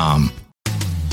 um,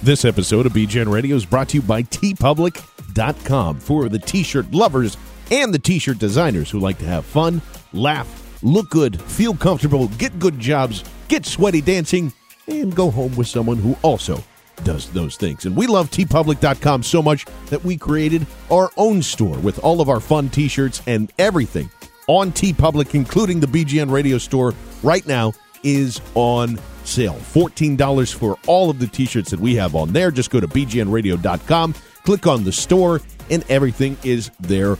This episode of BGN Radio is brought to you by teepublic.com for the t shirt lovers and the t shirt designers who like to have fun, laugh, look good, feel comfortable, get good jobs, get sweaty dancing, and go home with someone who also does those things. And we love tpublic.com so much that we created our own store with all of our fun t shirts and everything on TeePublic, including the BGN Radio store right now, is on sale. $14 for all of the t shirts that we have on there. Just go to bgnradio.com, click on the store, and everything is there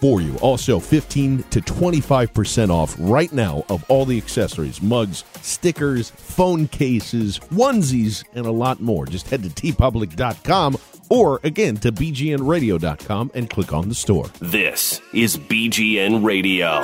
for you. Also, 15 to 25% off right now of all the accessories, mugs, stickers, phone cases, onesies, and a lot more. Just head to teepublic.com or again to bgnradio.com and click on the store. This is BGN Radio.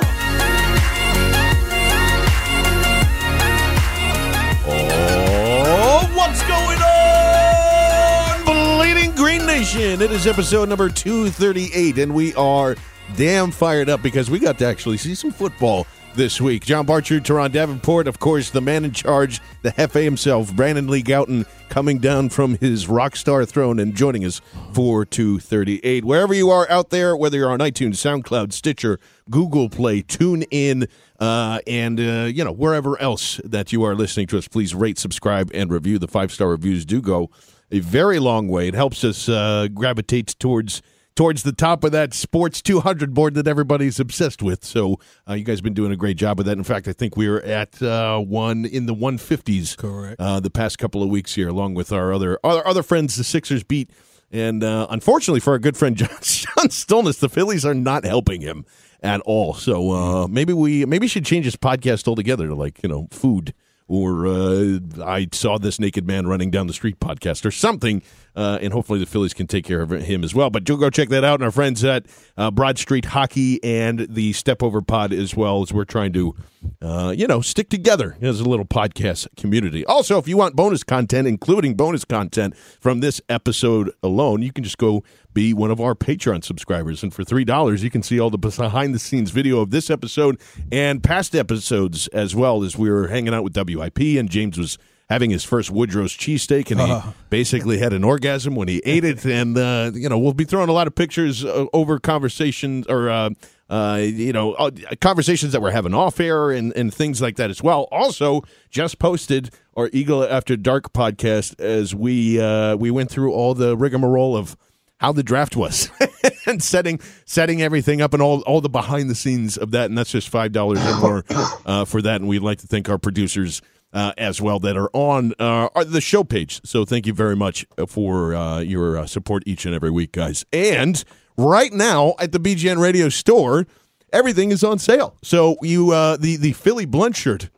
Nation? It is episode number 238, and we are damn fired up because we got to actually see some football this week. John Barcher, Teron Davenport, of course, the man in charge, the Hefe himself, Brandon Lee Gowton, coming down from his rock star throne and joining us for 238. Wherever you are out there, whether you're on iTunes, SoundCloud, Stitcher, Google Play, tune in, uh, and, uh, you know, wherever else that you are listening to us, please rate, subscribe, and review. The five star reviews do go a very long way. It helps us uh, gravitate towards towards the top of that sports 200 board that everybody's obsessed with. So uh, you guys have been doing a great job with that. In fact, I think we were at uh, one in the 150s. Correct. Uh, the past couple of weeks here, along with our other our other friends, the Sixers beat. And uh, unfortunately for our good friend John, John Stolnis, the Phillies are not helping him at all. So uh, maybe we maybe should change his podcast altogether to like you know food or uh, I saw this naked man running down the street podcast or something. Uh, and hopefully the Phillies can take care of him as well. But do go check that out. And our friends at uh, Broad Street Hockey and the Step Over Pod as well as we're trying to, uh, you know, stick together as a little podcast community. Also, if you want bonus content, including bonus content from this episode alone, you can just go be one of our Patreon subscribers. And for $3, you can see all the behind the scenes video of this episode and past episodes as well as we were hanging out with WIP and James was having his first Woodrow's cheesesteak, and he uh. basically had an orgasm when he ate it. And uh, you know, we'll be throwing a lot of pictures uh, over conversations or. Uh, uh, you know, uh, conversations that we're having off air and, and things like that as well. Also, just posted our Eagle After Dark podcast as we we went through all the rigmarole of how the draft was and setting setting everything up and all all the behind the scenes of that and that's just five dollars or more uh, for that and we'd like to thank our producers uh, as well that are on uh, the show page. So thank you very much for uh, your uh, support each and every week, guys. And right now at the BGN Radio store, everything is on sale. So you uh, the the Philly Blunt shirt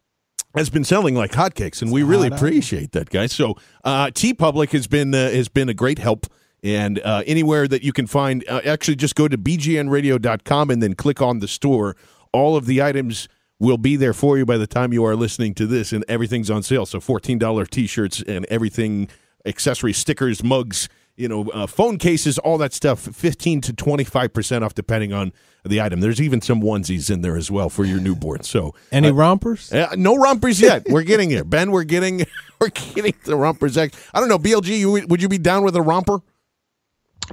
has been selling like hotcakes, and we really appreciate that, guys. So uh, Public has been has been a great help. And anywhere that you can find, actually just go to bgnradio.com and then click on the store. All of the items will be there for you by the time you are listening to this, and everything's on sale. So $14 t shirts and everything, accessories, stickers, mugs, you know, uh, phone cases, all that stuff, 15 to 25% off depending on the item. There's even some onesies in there as well for your newborn. So any uh, rompers? Uh, no rompers yet. We're getting there. Ben, we're getting we're getting the rompers. I don't know, BLG, you, would you be down with a romper?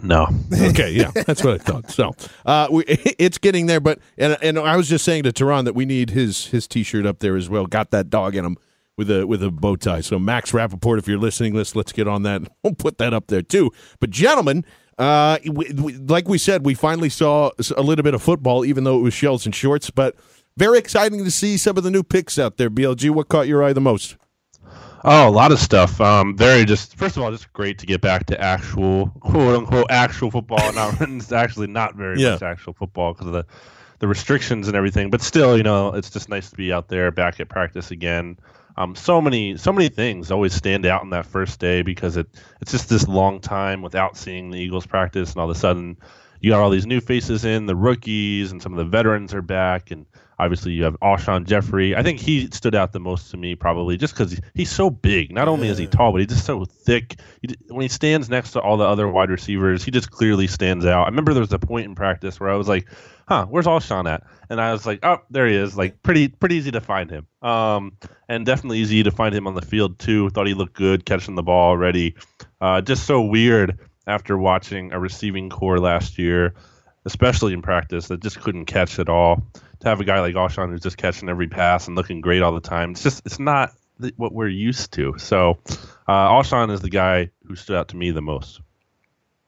No. okay, yeah, that's what I thought. So uh, we, it's getting there, but and and I was just saying to Teron that we need his his T-shirt up there as well. Got that dog in him with a with a bow tie. So Max Rappaport, if you're listening, let's let's get on that. We'll put that up there too. But gentlemen, uh, we, we, like we said, we finally saw a little bit of football, even though it was shells and shorts. But very exciting to see some of the new picks out there. BLG, what caught your eye the most? Oh, a lot of stuff. Um, very just first of all, just great to get back to actual quote unquote actual football. Now it's actually not very Yeah. much actual football because of the the restrictions and everything. But still, you know, it's just nice to be out there back at practice again. Um, so many so many things always stand out on that first day because it it's just this long time without seeing the Eagles practice, and all of a sudden you got all these new faces in, the rookies and some of the veterans are back, and obviously you have Alshon Jeffery. I think he stood out the most to me probably just because he's so big. Not only is he tall, but he's just so thick. He, when he stands next to all the other wide receivers, he just clearly stands out. I remember there was a point in practice where I was like, "Huh, where's Alshon at?" And I was like, "Oh, there he is!" Like pretty pretty easy to find him. Um, and definitely easy to find him on the field too. Thought he looked good catching the ball already. Uh, just so weird after watching a receiving corps last year, especially in practice, that just couldn't catch at all. To have a guy like Alshon who's just catching every pass and looking great all the time, it's just it's not what we're used to. So, uh, Alshon is the guy who stood out to me the most.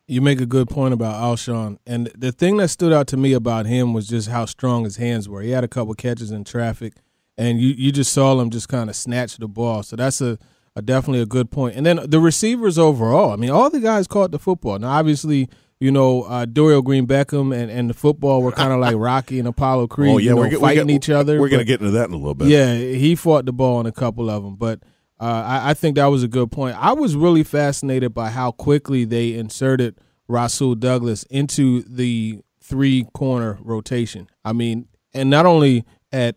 You make a good point about Alshon, and the thing that stood out to me about him was just how strong his hands were. He had a couple catches in traffic, and you you just saw him just kind of snatch the ball. So that's a, a definitely a good point. And then the receivers overall. I mean, all the guys caught the football. Now, obviously, you know uh, Dorial Green Beckham and, and the football were kind of like Rocky and Apollo Creed. oh yeah, you know, we're, ge- we fighting got- each other. We're going to get into that in a little bit. yeah, he fought the ball on a couple of them, but uh, I, I think that was a good point. I was really fascinated by how quickly they inserted Rasul Douglas into the three corner rotation. I mean, and not only at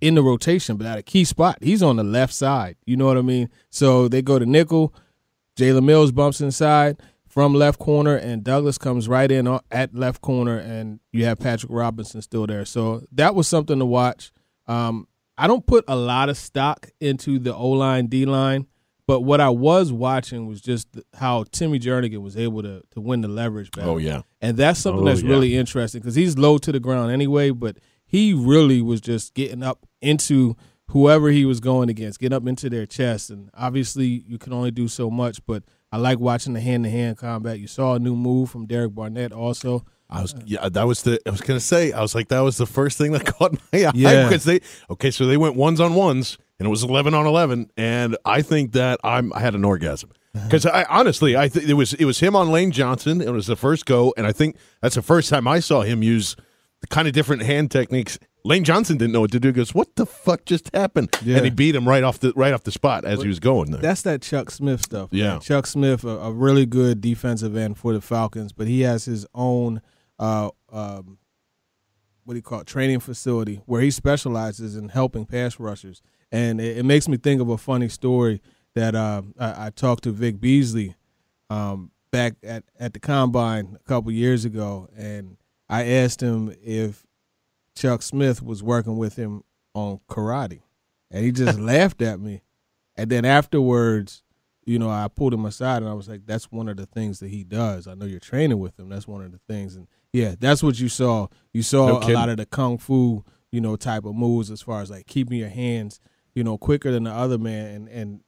in the rotation, but at a key spot. He's on the left side. You know what I mean? So they go to nickel. Jalen Mills bumps inside from left corner, and Douglas comes right in at left corner, and you have Patrick Robinson still there. So that was something to watch. Um, I don't put a lot of stock into the O line, D line, but what I was watching was just how Timmy Jernigan was able to to win the leverage battle. Oh yeah. And that's something Oh, that's yeah. really interesting because he's low to the ground anyway, but he really was just getting up into whoever he was going against, getting up into their chest. And obviously, you can only do so much, but I like watching the hand to hand combat. You saw a new move from Derek Barnett also. I was yeah, that was the I was gonna say I was like that was the first thing that caught my eye Yeah. because they okay so they went ones on ones and it was eleven on eleven and I think that I'm I had an orgasm uh-huh. because I honestly I think it was it was him on Lane Johnson it was the first go and I think that's the first time I saw him use the kind of different hand techniques. Lane Johnson didn't know what to do. He goes, "What the fuck just happened?" Yeah. And he beat him right off the right off the spot as he was going there. That's that Chuck Smith stuff. man. Yeah. Chuck Smith, a, a really good defensive end for the Falcons, but he has his own, uh, um, what do you call it, training facility where he specializes in helping pass rushers. And it, it makes me think of a funny story that uh, I, I talked to Vic Beasley um, back at, at the combine a couple years ago, and I asked him if Chuck Smith was working with him on karate, and he just laughed at me. And then afterwards, you know, I pulled him aside and I was like, "That's one of the things that he does. I know you're training with him. That's one of the things." And yeah, that's what you saw. You saw No a lot of the kung fu, you know, type of moves as far as like keeping your hands, you know, quicker than the other man. And and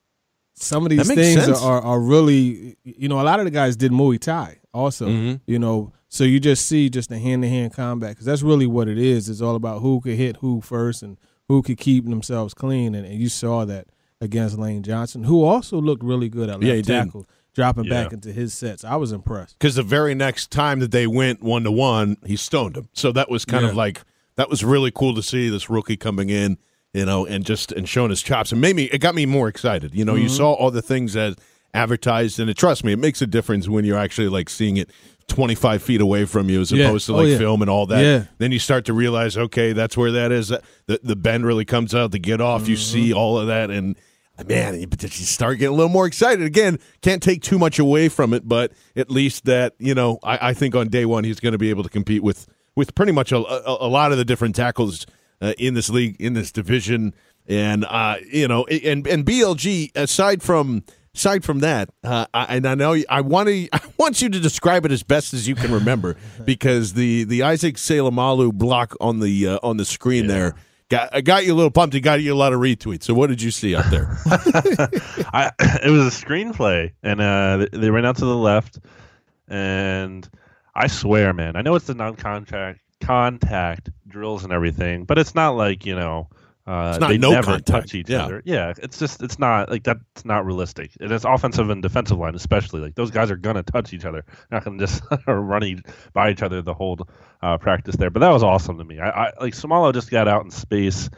some of these things sense. are, are really, you know, a lot of the guys did Muay Thai also, Mhm. you know. So you just see just the hand to hand combat because that's really what it is. It's all about who could hit who first and who could keep themselves clean. And, and you saw that against Lane Johnson, who also looked really good at left Yeah, he did. dropping Yeah. back into his sets. I was impressed. because the very next time that they went one to one, he stoned him. So that was kind Yeah. of like that was really cool to see this rookie coming in, you know, and just and showing his chops. And made me it got me more excited. You know, Mm-hmm. you saw all the things that advertised, and it, trust me, it makes a difference when you're actually like seeing it. 25 feet away from you as Yeah. opposed to Oh, like yeah. film and all that. Yeah. Then you start to realize, okay, that's where that is. The, the bend really comes out, the get off, Mm-hmm. you see all of that. And man, you, you start getting a little more excited. Again, can't take too much away from it, but at least that, you know, I, I think on day one he's going to be able to compete with, with pretty much a, a, a lot of the different tackles uh, in this league, in this division. And, uh, you know, and, and BLG, aside from, aside from that, uh, I, and I know I want to, I want you to describe it as best as you can remember because the, the Isaac Seumalo block on the, uh, on the screen there, got I got you a little pumped. It got you a lot of retweets. So what did you see out there? I, it was a screenplay, and uh, they- they ran out to the left, and I swear, man, I know it's the non-contact contact drills and everything, but it's not like you know. Uh, It's not they no never contact, touch each yeah. other. Yeah, it's just it's not like that's not realistic. And it's offensive and defensive line, especially like those guys are gonna touch each other, They're not gonna just run by each other the whole uh, practice there. But that was awesome to me. I, I like Seumalo just got out in space,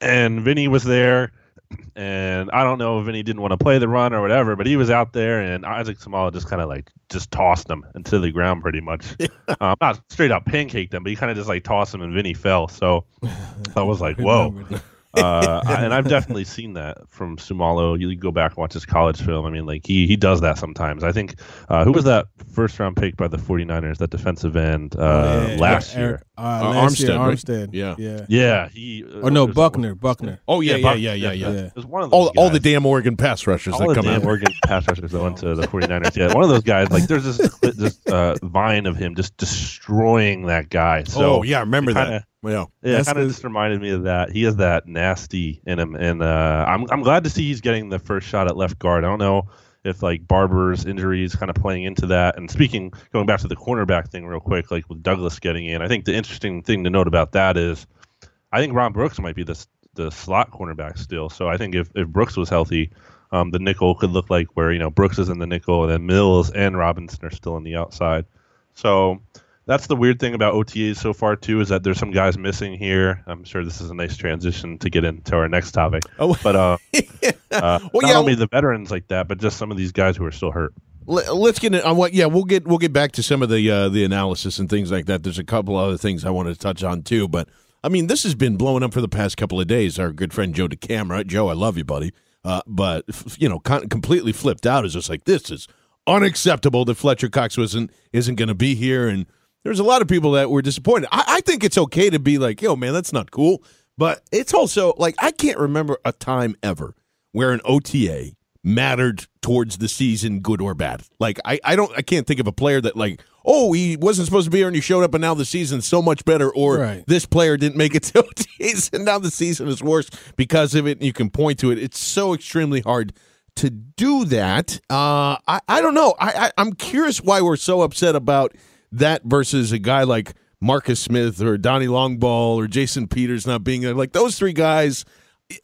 and Vinny was there, and I don't know if Vinny didn't want to play the run or whatever, but he was out there, and Isaac Seumalo just kind of like just tossed him into the ground pretty much. um, not straight up pancaked him, but he kind of just like tossed him, and Vinny fell. So I was like, whoa. uh, and I've definitely seen that from Seumalo. You go back and watch his college film. I mean, like he he does that sometimes. I think uh, who was that first round pick by the 49ers, that defensive end uh, Oh, Yeah, last Eric- year? Uh, Uh, last year, Armstead, right? Armstead. Yeah. yeah. Yeah, he. Or no, it Buckner. Buckner. Oh yeah, yeah, Buck- yeah, yeah, yeah. Yeah. It was one of All those all the damn Oregon pass rushers all that the come damn out. Oregon pass rushers that went to the 49ers. Yeah, one of those guys. Like, there's this this uh, vine of him just destroying that guy. So oh yeah, I remember that. kinda- Yeah. Yeah, kind of just reminded me of that. He has that nasty in him, and uh, I'm I'm glad to see he's getting the first shot at left guard. I don't know if like Barbre's injuries kind of playing into that. And speaking, going back to the cornerback thing real quick, like with Douglas getting in, I think the interesting thing to note about that is, I think Ron Brooks might be the the slot cornerback still. So I think if if Brooks was healthy. Um, the nickel could look like where you know Brooks is in the nickel, and then Mills and Robinson are still on the outside. So that's the weird thing about OTAs so far too is that there's some guys missing here. I'm sure this is a nice transition to get into our next topic. Oh. But uh, uh Well, not yeah. only the veterans like that, but just some of these guys who are still hurt. Let- Let's get on what. Yeah, we'll get we'll get back to some of the uh, the analysis and things like that. There's a couple other things I wanted to touch on too, but I mean, this has been blowing up for the past couple of days. Our good friend Joe DeCamara, Joe, I love you, buddy, uh, but you know, con- completely flipped out. Is just like this is unacceptable that Fletcher Cox wasn't isn't going to be here, and there's a lot of people that were disappointed. I, I think it's okay to be like, yo, man, that's not cool, but it's also like I can't remember a time ever where an OTA mattered towards the season, good or bad. Like I, I don't I can't think of a player that like, oh, he wasn't supposed to be here and he showed up and now the season's so much better, or Right. this player didn't make it to OTAs and now the season is worse because of it and you can point to it. It's so extremely hard to do that. Uh I, I don't know. I, I I'm curious why we're so upset about that versus a guy like Marcus Smith or Donnie Longball or Jason Peters not being there. Like those three guys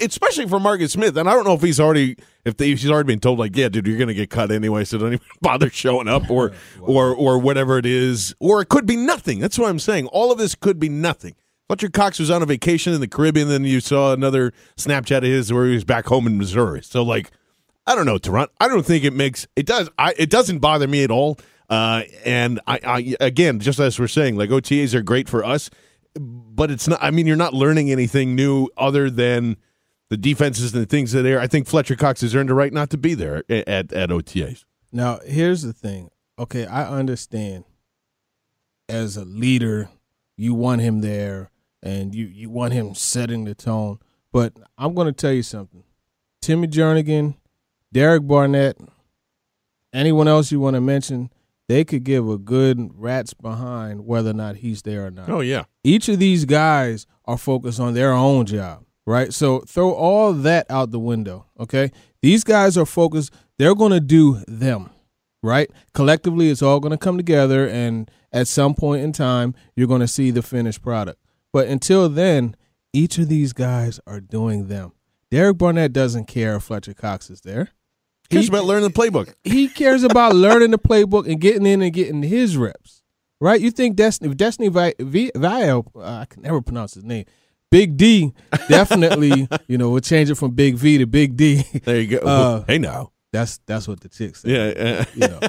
especially for Marcus Smith, and I don't know if he's already if they, he's already been told like, yeah, dude, you're gonna get cut anyway, so don't even bother showing up or or or whatever it is, or it could be nothing. That's what I'm saying. All of this could be nothing. Fletcher Cox was on a vacation in the Caribbean, then you saw another Snapchat of his where he was back home in Missouri. So like, I don't know, Toronto. I don't think it makes it does. I it doesn't bother me at all. Uh, and I, I again, just as we're saying, like OTAs are great for us, but it's not. I mean, you're not learning anything new other than the defenses and the things that are. I think Fletcher Cox has earned a right not to be there at at, at OTAs. Now, here's the thing. Okay, I understand as a leader, you want him there and you, you want him setting the tone. But I'm going to tell you something. Timmy Jernigan, Derek Barnett, anyone else you want to mention, they could give a good rat's behind whether or not he's there or not Oh yeah, each of these guys are focused on their own job, right? So throw all that out the window, okay? These guys are focused, they're going to do them, right? Collectively, it's all going to come together, and at some point in time, you're going to see the finished product. But until then, each of these guys are doing them. Derek Barnett doesn't care if Fletcher Cox is there. Cares He- about learning the playbook. he cares about learning the playbook and getting in and getting his reps. Right? You think Destiny Destiny Vi- Vi- Vile, uh, I can never pronounce his name. Big D definitely, you know, we'll change it from Big V to Big D. There you go. Uh, hey now, That's that's what the chick said. yeah. You know.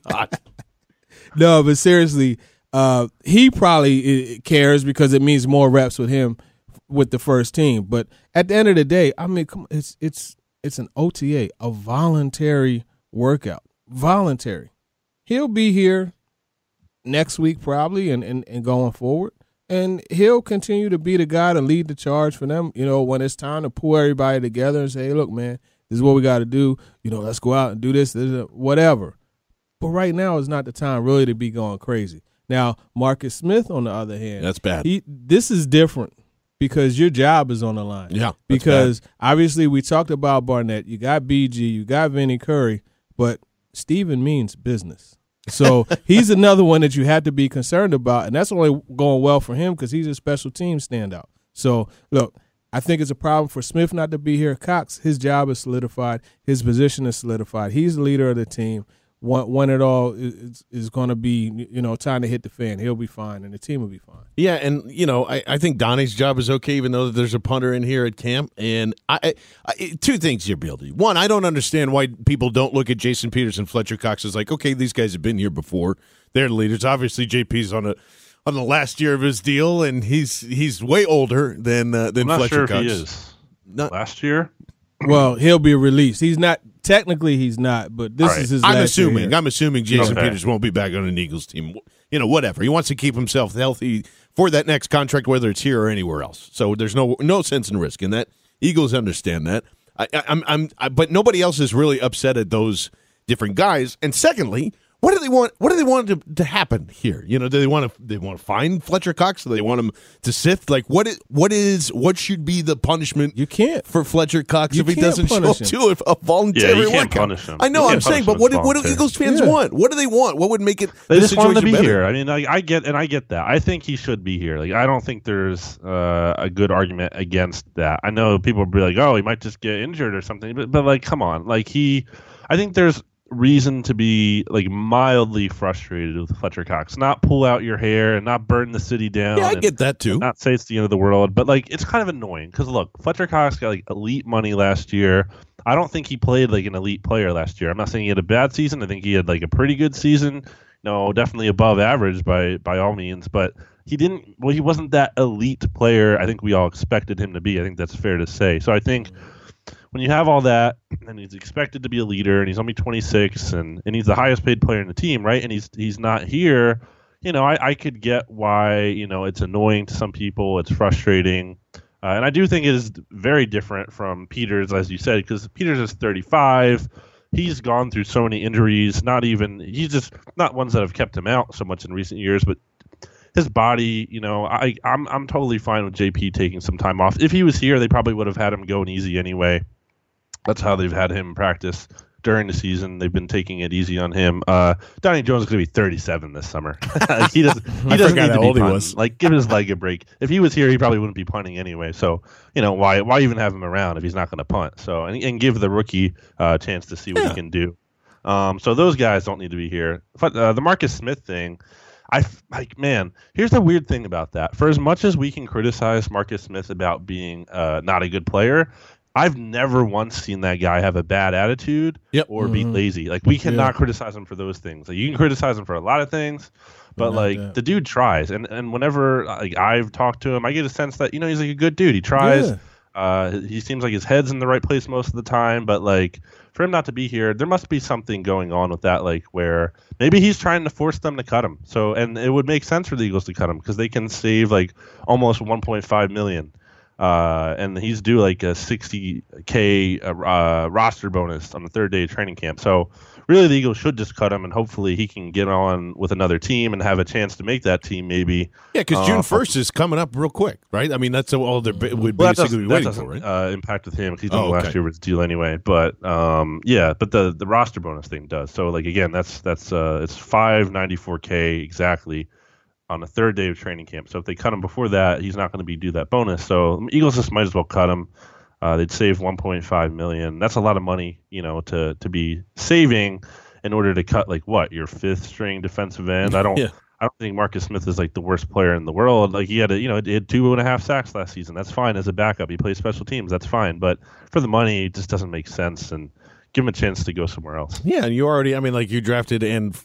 God. No, but seriously, uh, he probably cares because it means more reps with him with the first team. But at the end of the day, I mean, come on, it's it's it's an OTA, a voluntary workout, voluntary. He'll be here next week probably, and and, and going forward. And he'll continue to be the guy to lead the charge for them. You know, when it's time to pull everybody together and say, hey, "Look, man, this is what we got to do. You know, let's go out and do this, this, whatever." But right now is not the time really to be going crazy. Now, Marcus Smith, on the other hand, That's bad. He, this is different because your job is on the line. Yeah, Because obviously we talked about Barnett. You got BG, you got Vinnie Curry, but Steven means business. So he's another one that you have to be concerned about, and that's only going well for him because he's a special team standout. So look, I think it's a problem for Smith not to be here. Cox, his job is solidified, his position is solidified. He's the leader of the team. When, when it all is, is going to be, you know, time to hit the fan, he'll be fine, and the team will be fine. Yeah, and you know, I, I think Donnie's job is okay, even though there's a punter in here at camp. And I, I, I two things here, Bealdy. One, I don't understand why people don't look at Jason Peters and Fletcher Cox as like, okay, these guys have been here before. They're the leaders. Obviously, JP's on a on the last year of his deal, and he's he's way older than uh, than I'm not Fletcher sure if Cox. he is. Not- Last year, Well, he'll be released. He's not technically he's not, but this All right. is his. I'm last assuming. here. I'm assuming Jason Okay. Peters won't be back on an Eagles team. You know, whatever. He wants to keep himself healthy for that next contract, whether it's here or anywhere else. So there's no no sense in risking that. Eagles understand that. I, I, I'm I'm I, but nobody else is really upset at those different guys. And secondly, what do they want? What do they want to, to happen here? You know, do they want to they want to find Fletcher Cox? Do they want him to sift? Like what is what is what should be the punishment? You can't. for Fletcher Cox You if he doesn't show up to a, a voluntary Yeah, you can't workout. punish him. I know. You I'm saying, but what do, what do. Eagles fans Yeah. want? What do they want? What would make it? They this just want to be better? here. I mean, I, I get and I get that. I think he should be here. Like, I don't think there's uh, a good argument against that. I know people will be like, "Oh, he might just get injured or something," but but like, come on, like he. I think there's reason to be like mildly frustrated with Fletcher Cox. Not pull out your hair and not burn the city down. Yeah, I and get that too. Not say it's the end of the world, but like it's kind of annoying because look, Fletcher Cox got like elite money last year. I don't think he played like an elite player last year. I'm not saying he had a bad season. I think he had like a pretty good season. No, definitely above average by by all means, but he didn't. Well, he wasn't that elite player. I think we all expected him to be. I think that's fair to say. So I think when you have all that, and he's expected to be a leader, and he's only 26, and and he's the highest paid player in the team, right? And he's he's not here. You know, I, I could get why you know it's annoying to some people. It's frustrating. Uh, and I do think it is very different from Peters, as you said, because Peters is 35. He's gone through so many injuries. Not even he's just not ones that have kept him out so much in recent years, but his body. You know, I I'm I'm totally fine with JP taking some time off. If he was here, they probably would have had him going easy anyway. That's how they've had him practice during the season. They've been taking it easy on him. Uh, Donnie Jones is going to be 37 this summer. He doesn't. He doesn't forgot need to how be old he punting. was. Like, give his leg a break. If he was here, he probably wouldn't be punting anyway. So, you know, why why even have him around if he's not going to punt? So, and, and give the rookie uh, a chance to see what he can do. Um, so those guys don't need to be here. But uh, the Marcus Smith thing, I f- like man. Here's the weird thing about that. For as much as we can criticize Marcus Smith about being uh, not a good player, I've never once seen that guy have a bad attitude Yep. or be lazy. Like we cannot Yeah. criticize him for those things. Like you can criticize him for a lot of things, but Not like that. the dude tries. And and whenever like I've talked to him, I get a sense that you know he's like a good dude. He tries. Yeah. Uh, he seems like his head's in the right place most of the time, but like for him not to be here, there must be something going on with that, like where maybe he's trying to force them to cut him. So, and it would make sense for the Eagles to cut him because they can save like almost 1.5 million, uh, and he's due like a 60k uh, uh, roster bonus on the third day of training camp. So, really, the Eagles should just cut him, and hopefully he can get on with another team and have a chance to make that team maybe. Yeah, because June Uh, first is coming up real quick, right? I mean, that's all they're ba- would Well, basically be waiting for, right? uh, impact with him because he's done Oh, last okay. year with his deal anyway. But um, yeah, but the the roster bonus thing does. So like again, that's that's uh, it's five ninety four k exactly on the third day of training camp. So if they cut him before that, he's not going to be due that bonus. So Eagles just might as well cut him. Uh, they'd save 1.5 million. That's a lot of money, you know, to to be saving in order to cut like what your fifth string defensive end. I don't. Yeah. I don't think Marcus Smith is like the worst player in the world. Like he had a, you know, he had two and a half sacks last season. That's fine as a backup. He plays special teams. That's fine. But for the money, it just doesn't make sense. And give him a chance to go somewhere else. Yeah, and you already, I mean, like you drafted and,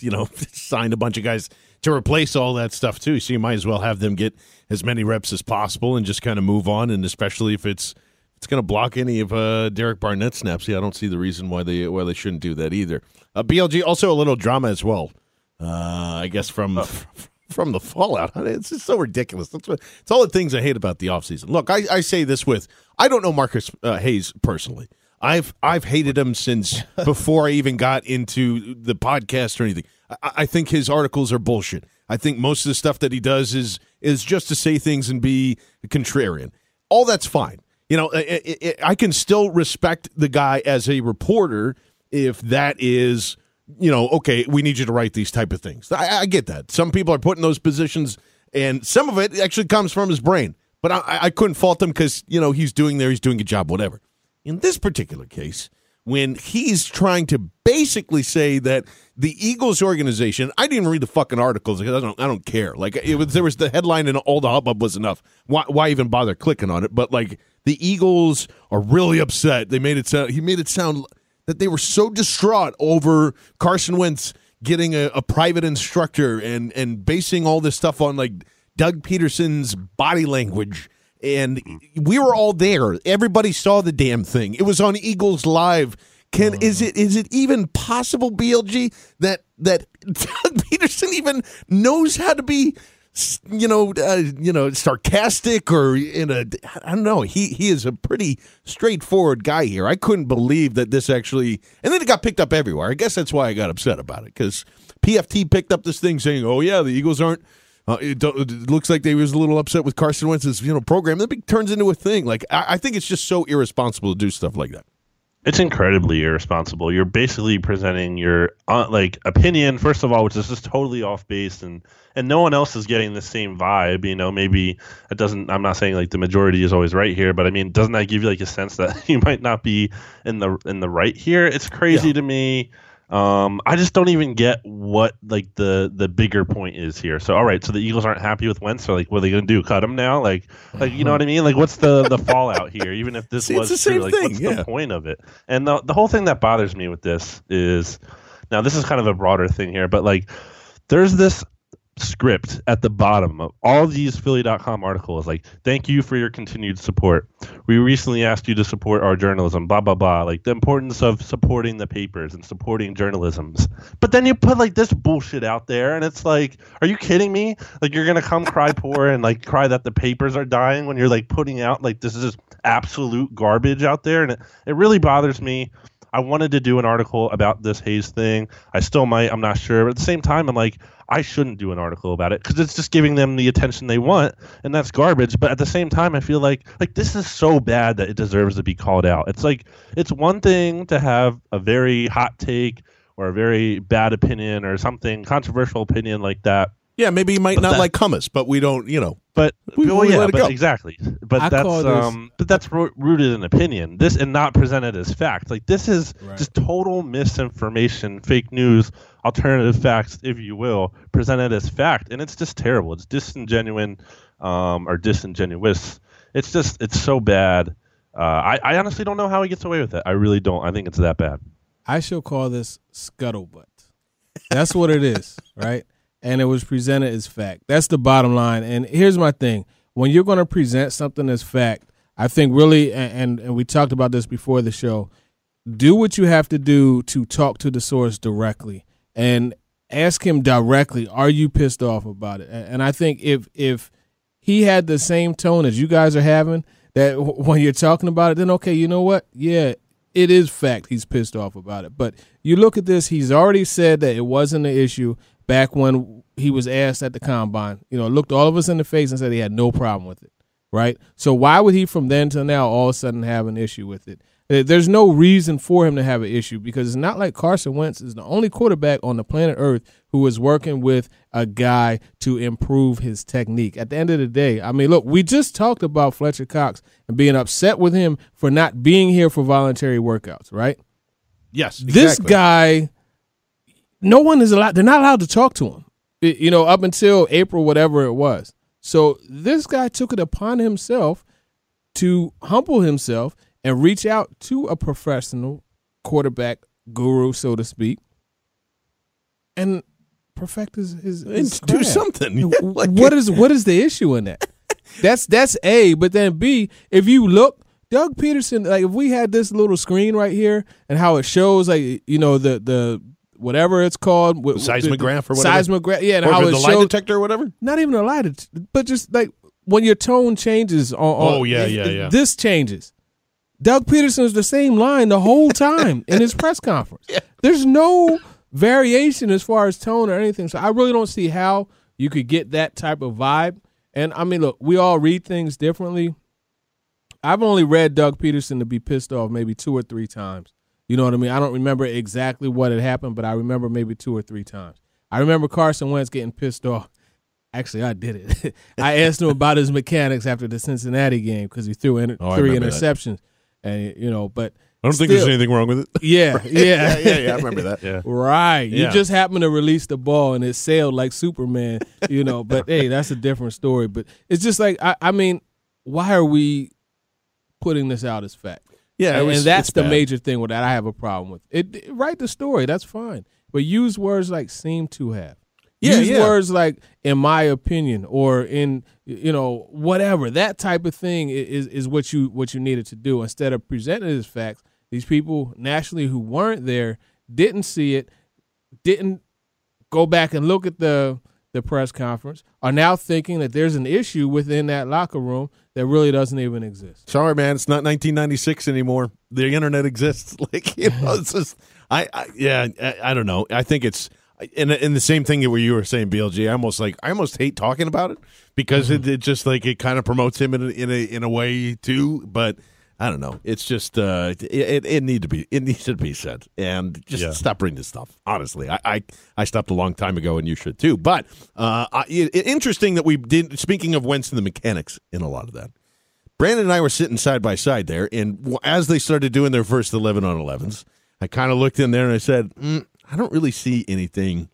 you know, signed a bunch of guys to replace all that stuff too. So you might as well have them get as many reps as possible and just kind of move on. And especially if it's it's going to block any of uh, Derek Barnett snaps, yeah, I don't see the reason why they why they shouldn't do that either. Uh, BLG also a little drama as well. Uh, I guess from from the fallout. It's just so ridiculous. That's what it's all the things I hate about the offseason. Look, I, I say this with I don't know Marcus uh, Hayes personally. I've I've hated him since before I even got into the podcast or anything. I, I think his articles are bullshit. I think most of the stuff that he does is is just to say things and be contrarian. All that's fine. You know, I, I, I can still respect the guy as a reporter if that is you know, okay, we need you to write these type of things. I, I get that. Some people are put in those positions, and some of it actually comes from his brain. But I, I couldn't fault him because you know he's doing there, he's doing a job, whatever. In this particular case, when he's trying to basically say that the Eagles organization, I didn't read the fucking articles because I don't, I don't care. Like it was, there was the headline and all the hubbub was enough. Why, why even bother clicking on it? But like the Eagles are really upset. They made it sound. He made it sound that they were so distraught over Carson Wentz getting a, a private instructor and and basing all this stuff on like Doug Pederson's body language. And we were all there. Everybody saw the damn thing. It was on Eagles Live. Can is it is it even possible, BLG, that that Doug Pederson even knows how to be you know, uh, you know, sarcastic or in a, I don't know. He he is a pretty straightforward guy here. I couldn't believe that this actually, and then it got picked up everywhere. I guess that's why I got upset about it because PFT picked up this thing saying, "Oh yeah, the Eagles aren't." Uh, it, it, looks like they was a little upset with Carson Wentz's you know program. That turns into a thing. Like I, I think it's just so irresponsible to do stuff like that. It's incredibly irresponsible. You're basically presenting your uh, like opinion first of all, which is just totally off base, and and no one else is getting the same vibe. You know, maybe it doesn't. I'm not saying like the majority is always right here, but I mean, doesn't that give you like a sense that you might not be in the in the right here? It's crazy yeah. to me. Um, I just don't even get what like the the bigger point is here. So all right, so the Eagles aren't happy with Wentz, so like what are they gonna do? Cut him now? Like like you know what I mean? Like what's the the fallout here? Even if this See, was true, like thing, what's yeah. the point of it? And the the whole thing that bothers me with this is now this is kind of a broader thing here, but like there's this script at the bottom of all these philly.com articles like thank you for your continued support we recently asked you to support our journalism blah blah blah like the importance of supporting the papers and supporting journalisms but then you put like this bullshit out there and it's like are you kidding me like you're gonna come cry poor and like cry that the papers are dying when you're like putting out like this is just absolute garbage out there and it, it really bothers me I wanted to do an article about this Hayes thing. I still might. I'm not sure. But at the same time, I'm like, I shouldn't do an article about it because it's just giving them the attention they want, and that's garbage. But at the same time, I feel like like this is so bad that it deserves to be called out. It's like it's one thing to have a very hot take or a very bad opinion or something controversial opinion like that. Yeah, maybe you might But not that- like hummus, but we don't, you know. But We- well, we yeah, let it but go. exactly. But I that's call this- um, but that's rooted in opinion. This and not presented as fact. Like this is Right. just total misinformation, fake news, alternative facts, if you will, presented as fact, and it's just terrible. It's disingenuine, um, or disingenuous. It's just it's so bad. Uh, I I honestly don't know how he gets away with it. I really don't. I think it's that bad. I shall call this scuttlebutt. That's what it is, right? And it was presented as fact. That's the bottom line. And here's my thing: when you're going to present something as fact, I think really, and, and we talked about this before the show. Do what you have to do to talk to the source directly and ask him directly. Are you pissed off about it? And, and I think if if he had the same tone as you guys are having, that when you're talking about it, then okay, you know what? Yeah, it is fact he's pissed off about it. But you look at this, he's already said that it wasn't an issue back when he was asked at the combine. You know, looked all of us in the face and said he had no problem with it. Right? So why would he from then to now all of a sudden have an issue with it? There's no reason for him to have an issue because it's not like Carson Wentz is the only quarterback on the planet Earth who is working with a guy to improve his technique. At the end of the day, I mean, look, we just talked about Fletcher Cox and being upset with him for not being here for voluntary workouts, right? Yes. This guy, no one is allowed. They're not allowed to talk to him. You know, up until April, whatever it was. So this guy took it upon himself to humble himself and reach out to a professional quarterback guru, so to speak, and perfect his his, his do craft. something. Like- what is what is the issue in that? That's that's A, but then B, if you look, Doug Pederson, like if we had this little screen right here and how it shows like you know the the whatever it's called with- Seismograph or whatever? seismograph, yeah, and or how the it lie shows detector or whatever? not even a lie, det- but just like when your tone changes on, on Oh, yeah, yeah, yeah. this changes. Doug Pederson is the same line the whole time in his press conference. There's no variation as far as tone or anything. So I really don't see how you could get that type of vibe. And I mean, look, we all read things differently. I've only read Doug Pederson to be pissed off maybe two or three times. You know what I mean? I don't remember exactly what had happened, but I remember maybe two or three times. I remember Carson Wentz getting pissed off. Actually, I did it. I asked him about his mechanics after the Cincinnati game because he threw in, Oh, three that. interceptions, and you know, but I don't think there's anything wrong with it. Yeah, yeah, yeah, yeah. I remember that. Yeah. Right. Yeah. You just happened to release the ball and it sailed like Superman, you know. But hey, that's a different story. But it's just like I, I mean, why are we putting this out as fact? Yeah, and, was- and that's the bad. major thing with that. I have a problem with it. it. Write the story. That's fine. But use words like seem to have. Yeah, use yeah. words like in my opinion or in you know whatever that type of thing is is what you what you needed to do instead of presenting it as facts. These people nationally who weren't there didn't see it, didn't go back and look at the the press conference, are now thinking that there's an issue within that locker room that really doesn't even exist. Sorry, man. It's not 1996 anymore. The internet exists. Like you know, it's just I, I yeah. I, I don't know. I think it's in in the same thing where you were saying BLG. I almost like I almost hate talking about it because it, mm-hmm. it just like it kind of promotes him in a, in a in a way too. But I don't know. It's just uh, it, it it need to be it needs to be said and just Yeah. stop bringing this stuff. Honestly, I, I I stopped a long time ago and you should too. But uh, I, it, interesting that we did. Speaking of and the mechanics in a lot of that. Brandon and I were sitting side by side there, and as they started doing their first 11 on 11s, I kind of looked in there and I said, mm, I don't really see anything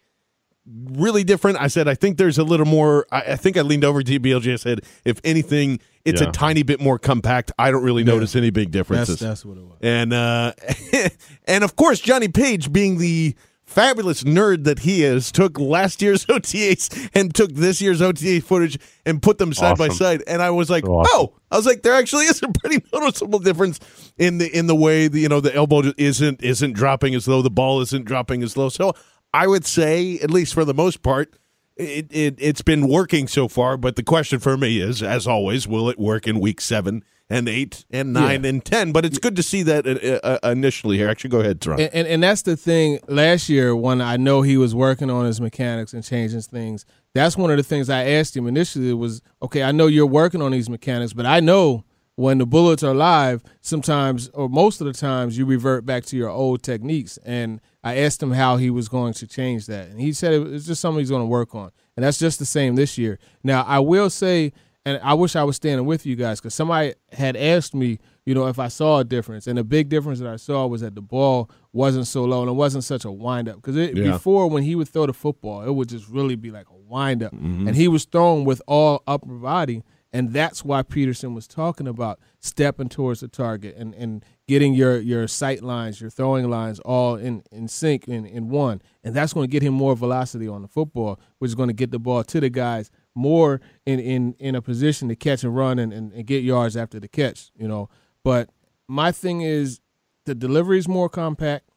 really different. I said, I think there's a little more. I, I think I leaned over to BLG and said, if anything, it's a tiny bit more compact. I don't really notice any big differences. that's what it was. And uh, and of course, Johnny Page, being the fabulous nerd that he is, took last year's OTAs and took this year's OTA footage and put them side by side. And I was like, So awesome. oh, I was like, there actually is a pretty noticeable difference in the in the way the you know the elbow isn't isn't dropping as low, the ball isn't dropping as low. So I would say, at least for the most part. It, it it's been working so far, but the question for me is, as always, will it work in week seven and eight and nine and ten? But it's good to see that uh, uh, initially here. Actually, go ahead, Toronto. And, and and that's the thing. Last year, when I know he was working on his mechanics and changing things, that's one of the things I asked him initially was, okay, I know you're working on these mechanics, but I know when the bullets are live, sometimes or most of the times you revert back to your old techniques. And I asked him how he was going to change that, and he said it was just something he's going to work on, and that's just the same this year. Now, I will say and I wish I was standing with you guys because somebody had asked me, you know, if I saw a difference, and the big difference that I saw was that the ball wasn't so low and it wasn't such a wind up. Because Yeah. before, when he would throw the football, it would just really be like a wind up, Mm-hmm. and he was throwing with all upper body, and that's why Pederson was talking about stepping towards the target and and getting your your sight lines, your throwing lines all in in sync in in one, and that's going to get him more velocity on the football, which is going to get the ball to the guys more in in in a position to catch and run and, and, and get yards after the catch, you know. But my thing is the delivery is more compact.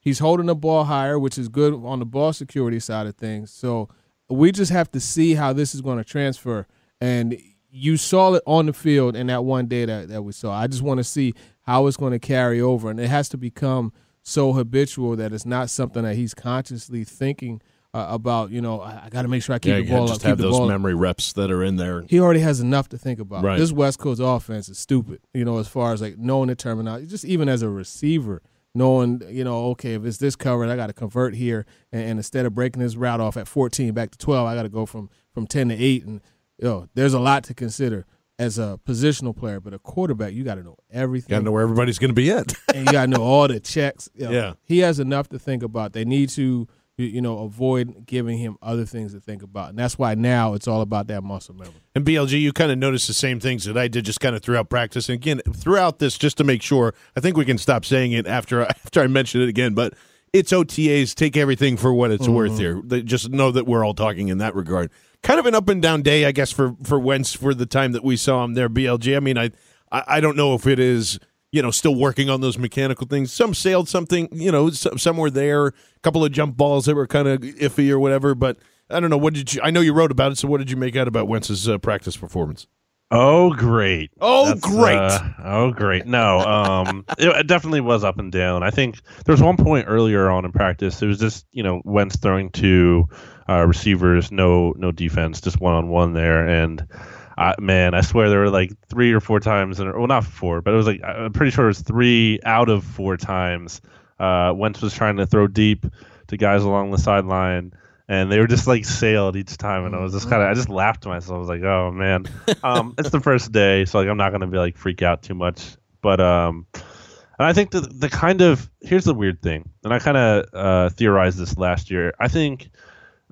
He's holding the ball higher, which is good on the ball security side of things. So we just have to see how this is going to transfer. And you saw it on the field in that one day that, that we saw. I just want to see how it's going to carry over. And it has to become so habitual that it's not something that he's consciously thinking uh, about, you know, I, I got to make sure I keep yeah, the ball just up. Keep have the those ball up memory reps that are in there. he already has enough to think about. Right. This West Coast offense is stupid, you know, as far as like knowing the terminology, just even as a receiver, knowing, you know, okay, if it's this covered, I got to convert here, and, and instead of breaking this route off at 14 back to 12, I got to go from from 10 to 8, and know, there's a lot to consider as a positional player, but a quarterback, you got to know everything, Got to know where everybody's going to be at. and you got to know all the checks. You know, Yeah. he has enough to think about. They need to. You know, avoid giving him other things to think about, and that's why now it's all about that muscle memory. And BLG, you kind of noticed the same things that I did just kind of throughout practice. And again, throughout this, just to make sure, I think we can stop saying it after after I mention it again. But it's OTAs. Take everything for what it's mm-hmm. worth here. They- Just know that we're all talking in that regard. Kind of an up and down day, I guess, for for Wentz for the time that we saw him there. BLG. I mean, I I, don't know if it is. You know, still working on those mechanical things. Some sailed something, you know, some, some were there. A couple of jump balls that were kind of iffy or whatever. But I don't know. What did you? I know you wrote about it. So what did you make out about Wentz's uh, practice performance? Oh, great. Oh, That's, great. uh, oh, great. No, um, it, it definitely was up and down. I think there was one point earlier on in practice. It was just you know Wentz throwing to uh, receivers, no no defense, just one on one there, and. I, man, I swear there were like three or four times, in, well, not four, but it was like I'm pretty sure it was three out of four times. Uh, Wentz was trying to throw deep to guys along the sideline, and they were just like sailed each time, and I was just kind of I just laughed to myself. I was like, oh man, um, it's the first day, so like I'm not gonna be like freak out too much, but um, and I think the the kind of here's the weird thing, and I kind of uh, theorized this last year. I think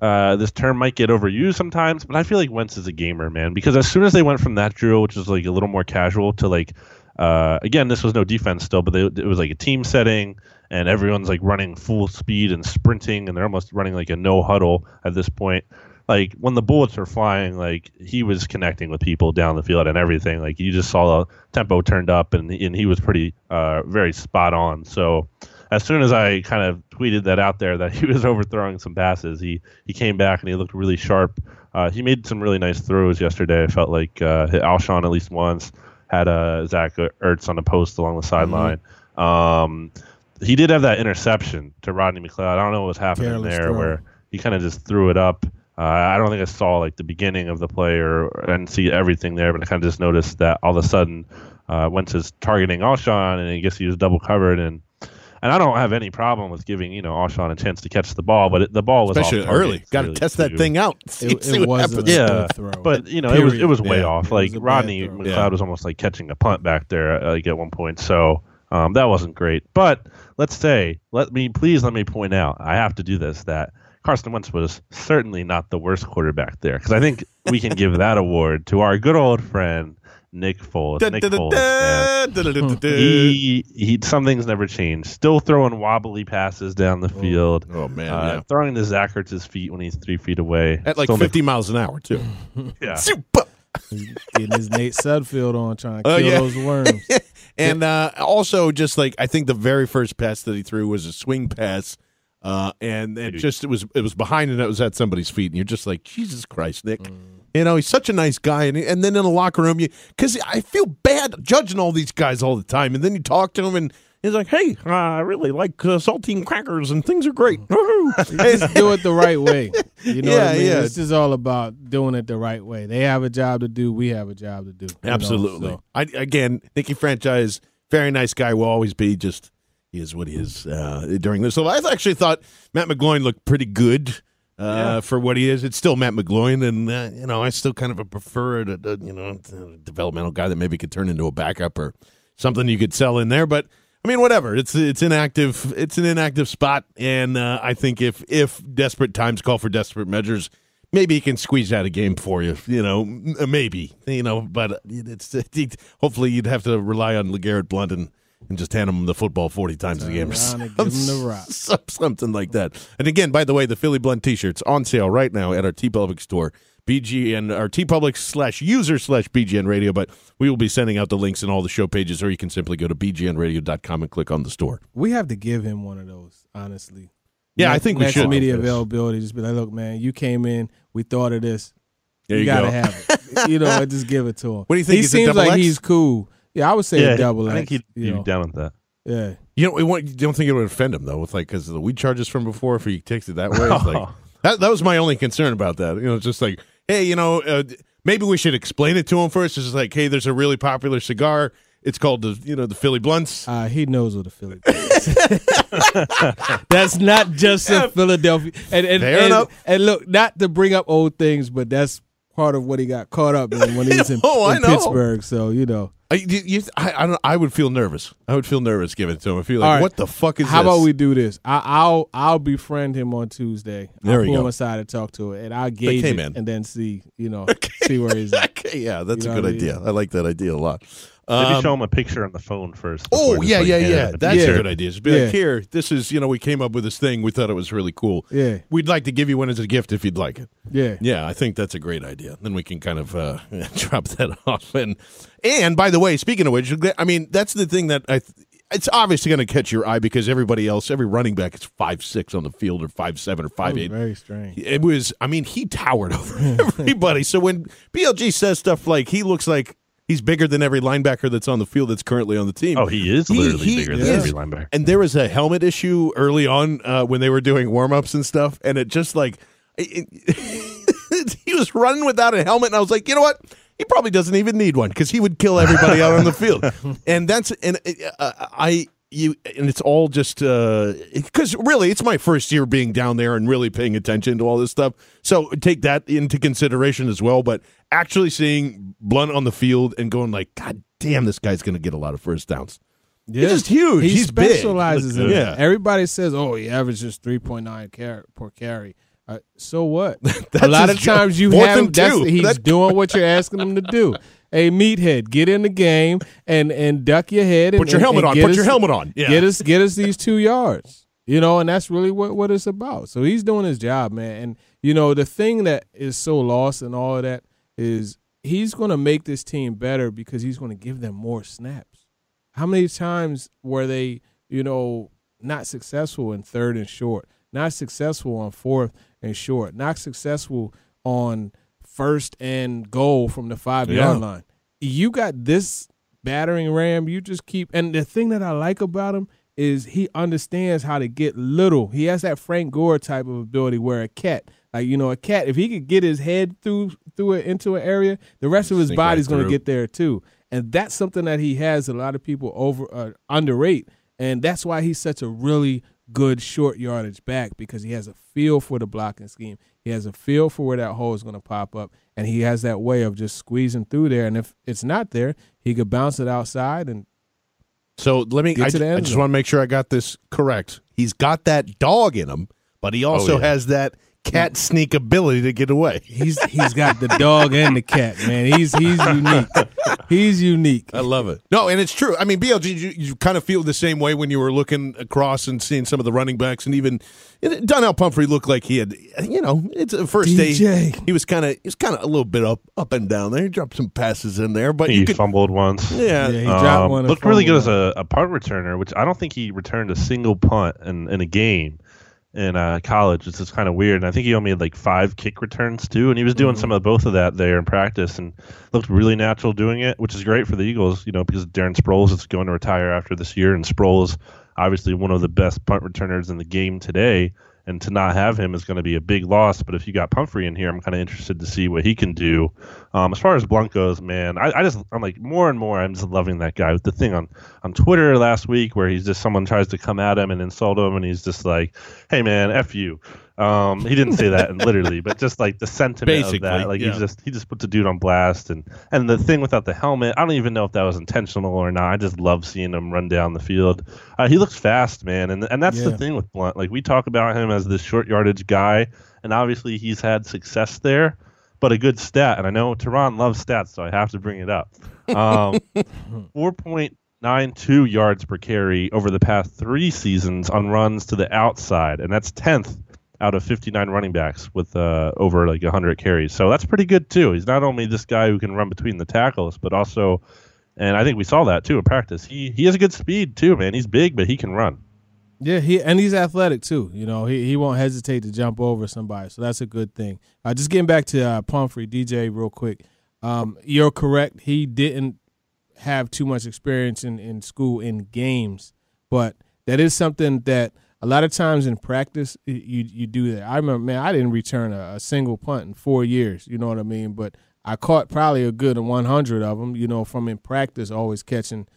uh, this term might get overused sometimes, but I feel like Wentz is a gamer, man. Because as soon as they went from that drill, which was like a little more casual, to like, uh, again, this was no defense still, but they, it was like a team setting, and everyone's like running full speed and sprinting, and they're almost running like a no huddle at this point. Like when the bullets were flying, like he was connecting with people down the field and everything. Like you just saw the tempo turned up, and and he was pretty, uh, very spot on. So as soon as I kind of tweeted that out there that he was overthrowing some passes, he he came back and he looked really sharp. Uh, he made some really nice throws yesterday. I felt like uh, hit Alshon at least once. Had uh, Zach Ertz on a post along the sideline. Um, he did have that interception to Rodney McLeod. I don't know what was happening Careless there, throw. where he kind of just threw it up. Uh, I don't think I saw like the beginning of the play or I didn't see everything there, but I kind of just noticed that all of a sudden uh, Wentz is targeting Alshon, and I guess he was double covered and. And I don't have any problem with giving you know Alshon a chance to catch the ball, but it, the ball was off Especially target, early. Got to really, test that thing out. See, It, see it what wasn't happens. Yeah. But you know, it was it was way Yeah. off. Like was a bad Rodney throw. McLeod Yeah. was almost like catching a punt back there, like at one point. So um, that wasn't great. But let's say, let me please let me point out, I have to do this that Carson Wentz was certainly not the worst quarterback there because I think we can give that award to our good old friend Nick Foles. Da, Nick da, da, Foles. He, he, some things never changed. Still throwing wobbly passes down the field. Oh man, Uh, yeah. Throwing to Zach Ertz's feet when he's three feet away. at like Still 50 miles an hour too. Yeah. Super. Getting his Nate Sudfeld on trying to Oh, kill yeah. those worms. And uh, also, just like I think the very first pass that he threw was a swing pass, uh, and it just it was it was behind and it was at somebody's feet, and you're just like Jesus Christ, Nick. You know he's such a nice guy, and and then in the locker room, you because I feel bad judging all these guys all the time, and then you talk to him and. He's like, "Hey, uh, I really like uh, saltine crackers, and things are great." Just do it the right way. You know what I Yeah, mean? yeah. It's just all about doing it the right way. They have a job to do. We have a job to do. you know, Absolutely. so. I, again, Nicky Franchise, very nice guy, will always be. Just he is what he is uh, during this. So I actually thought Matt McGloin looked pretty good uh, for what he is. It's still Matt McGloin, and uh, you know I still kind of prefer a, a you know a developmental guy that maybe could turn into a backup or something you could sell in there. But I mean, whatever. It's it's inactive. It's an inactive spot, and uh, I think if if desperate times call for desperate measures, maybe he can squeeze out a game for you. You know, maybe. You know, but it's hopefully you'd have to rely on LeGarrette Blunt and, and just hand him the football forty times a game, or around and give him the rock. something like that. And again, by the way, the Philly Blunt T-shirts on sale right now at our TeePublic store. BGN our TeePublic slash user slash BGN Radio, but we will be sending out the links in all the show pages, or you can simply go to bgnradio.com and click on the store. We have to give him one of those, honestly. Yeah, I think we next should. media availability. Just be like, look, man, you came in, we thought of this. There you you gotta go. have it. you know, just give it to him. What do you think? He seems like X? he's cool. Yeah, I would say yeah, a double I X. think he'd you be know. down with that. Yeah. You don't, you want- you don't think it would offend him though, with like because of the weed charges from before. If he takes it that way, it's like that. That was my only concern about that. You know, it's just like, hey, you know, uh, maybe we should explain it to him first. It's just like, hey, there's a really popular cigar. It's called the you know the Philly Blunts. Uh, he knows what a Philly is. That's not just in Philadelphia. And, and, Fair and, enough. and look, not to bring up old things, but that's part of what he got caught up in when he was in, Oh, in. Pittsburgh. So, you know. I, you, I, I, don't, I would feel nervous. I would feel nervous giving it to him. I feel like, right. what the fuck is How this? about we do this? I, I'll I'll befriend him on Tuesday. There I'll pull go. him aside and talk to it, and I'll gauge hey, it man. and then see, you know, see where he's at. Okay, yeah, that's You a good what I mean? idea. I like that idea a lot. Maybe Um, show him a picture on the phone first. Oh yeah, yeah, yeah. That's picture. a good idea. Just be Yeah. like, here, this is you know, we came up with this thing. We thought it was really cool. Yeah. We'd like to give you one as a gift if you'd like it. Yeah. Yeah, I think that's a great idea. Then we can kind of uh, drop that off. And and by the way, speaking of which, I mean that's the thing that I it's obviously going to catch your eye because everybody else, every running back is five six on the field or five seven or five eight. Very strange. It was, I mean, he towered over everybody. so when BLG says stuff like he looks like he's bigger than every linebacker that's on the field that's currently on the team. Oh, he is He- literally he bigger than is. every linebacker. And there was a helmet issue early on uh, when they were doing warm ups and stuff, and it just like it, it- he was running without a helmet, and I was like, you know what? He probably doesn't even need one because he would kill everybody out on the field. And that's and uh, I you and it's all just because really it's my first year being down there and really paying attention to all this stuff. So take that into consideration as well. But actually seeing Blunt on the field and going like, God damn, this guy's going to get a lot of first downs. Yeah. just huge. He He's big. specializes in Yeah. that. Everybody says, "Oh, he averages three point nine car- per carry." Uh, so what? a lot of times you. Fourth have that's, he's That- doing what you're asking him to do. Hey, meathead, get in the game and and duck your head. And, Put your and- helmet and on. Put us- your helmet on. Yeah. Get us get us these two yards. You know, and that's really what what it's about. So he's doing his job, man. And you know, the thing that is so lost and all of that is he's going to make this team better because he's going to give them more snaps. How many times were they, you know, not successful in third and short, not successful on fourth and short, not successful on first and goal from the five yard Yeah. line? You got this battering ram. You just keep, and the thing that I like about him is he understands how to get little. He has that Frank Gore type of ability where a cat, like you know, a cat, if he could get his head through through it into an area, the rest of his right body's going to get there too. And that's something that he has. A lot of people over uh, underrate, and that's why he's such a really good short yardage back because he has a feel for the blocking scheme. He has a feel for where that hole is going to pop up, and he has that way of just squeezing through there. And if it's not there, he could bounce it outside and So let me. Get I, to the I just want to make sure I got this correct. He's got that dog in him, but he oh, also yeah. has that cat sneak ability to get away. he's he's got the dog and the cat. Man, he's he's unique. He's unique. I love it. No, and it's true. I mean, BLG, you, you kind of feel the same way when you were looking across and seeing some of the running backs, and even Donnell Pumphrey looked like he had, you know, it's a first day. He was kind of, he was kind of a little bit up, up and down there. He dropped some passes in there, but He you could, fumbled once. yeah, Yeah, he dropped Um, one. looked really good fumbled as a, a punt returner, which I don't think he returned a single punt in, in a game in uh, college. It's just kind of weird. And I think he only had like five kick returns too, and he was Mm-hmm. doing some of both of that there in practice, and looked really natural doing it, which is great for the Eagles. You know, because Darren Sproles is going to retire after this year, and Sproles obviously one of the best punt returners in the game today. And to not have him is going to be a big loss. But if you got Pumphrey in here, I'm kind of interested to see what he can do. Um, as far as Blunt goes, man, I, I just I'm like more and more I'm just loving that guy. With the thing on on Twitter last week where he's just someone tries to come at him and insult him, and he's just like, "Hey man, f you." Um, he didn't say that literally, but just like the sentiment Basically, of that, like yeah. he just he just put the dude on blast, and and the thing without the helmet, I don't even know if that was intentional or not. I just love seeing him run down the field. Uh, he looks fast, man, and and that's the thing with Blunt. Like we talk about him as this short yardage guy, and obviously he's had success there. But a good stat, and I know Tehran loves stats, so I have to bring it up. Um, 4.92 yards per carry over the past three seasons on runs to the outside, and that's 10th out of 59 running backs with uh, over like 100 carries. So that's pretty good too. He's not only this guy who can run between the tackles, but also, and I think we saw that too in practice. He he has a good speed too, man. He's big, but he can run. Yeah, he and he's athletic too. You know, he he won't hesitate to jump over somebody, so that's a good thing. Uh, just getting back to uh, Pumphrey, DJ, real quick. Um, you're correct. He didn't have too much experience in in school in games, but that is something that a lot of times in practice you you do that. I remember, man, I didn't return a, a single punt in four years. You know what I mean? But I caught probably a good 100 of them. You know, from in practice, always catching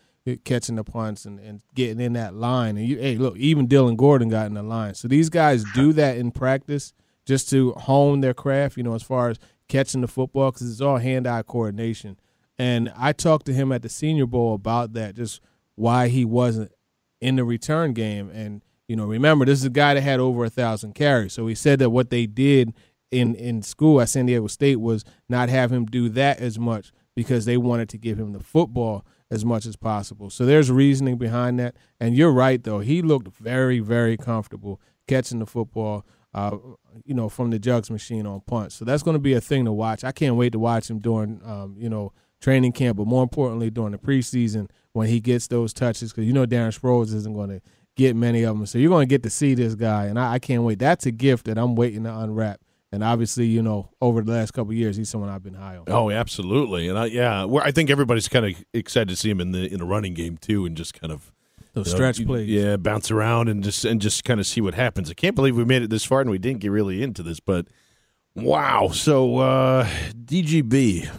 catching the punts and, and getting in that line. And you, hey, look, even Dillon Gordon got in the line. So these guys do that in practice just to hone their craft. You know, as far as catching the football, because it's all hand-eye coordination. And I talked to him at the Senior Bowl about that, just why he wasn't in the return game. And you know, remember this is a guy that had over a thousand carries. So he said that what they did in in school at San Diego State was not have him do that as much because they wanted to give him the football as much as possible. So there's reasoning behind that. And you're right though; he looked very very comfortable catching the football. Uh, you know, from the jugs machine on punts. So that's going to be a thing to watch. I can't wait to watch him during, um, you know, training camp, but more importantly, during the preseason when he gets those touches because you know Darren Sproles isn't going to get many of them. So you're going to get to see this guy, and I, I, can't wait. That's a gift that I'm waiting to unwrap. And obviously, you know, over the last couple years, he's someone I've been high on. Oh, absolutely, and I, yeah, I think everybody's kind of excited to see him in the in a running game too, and just kind of those stretch know, plays. Yeah, bounce around and just and just kind of see what happens. I can't believe we made it this far and we didn't get really into this, but wow. So uh DGB.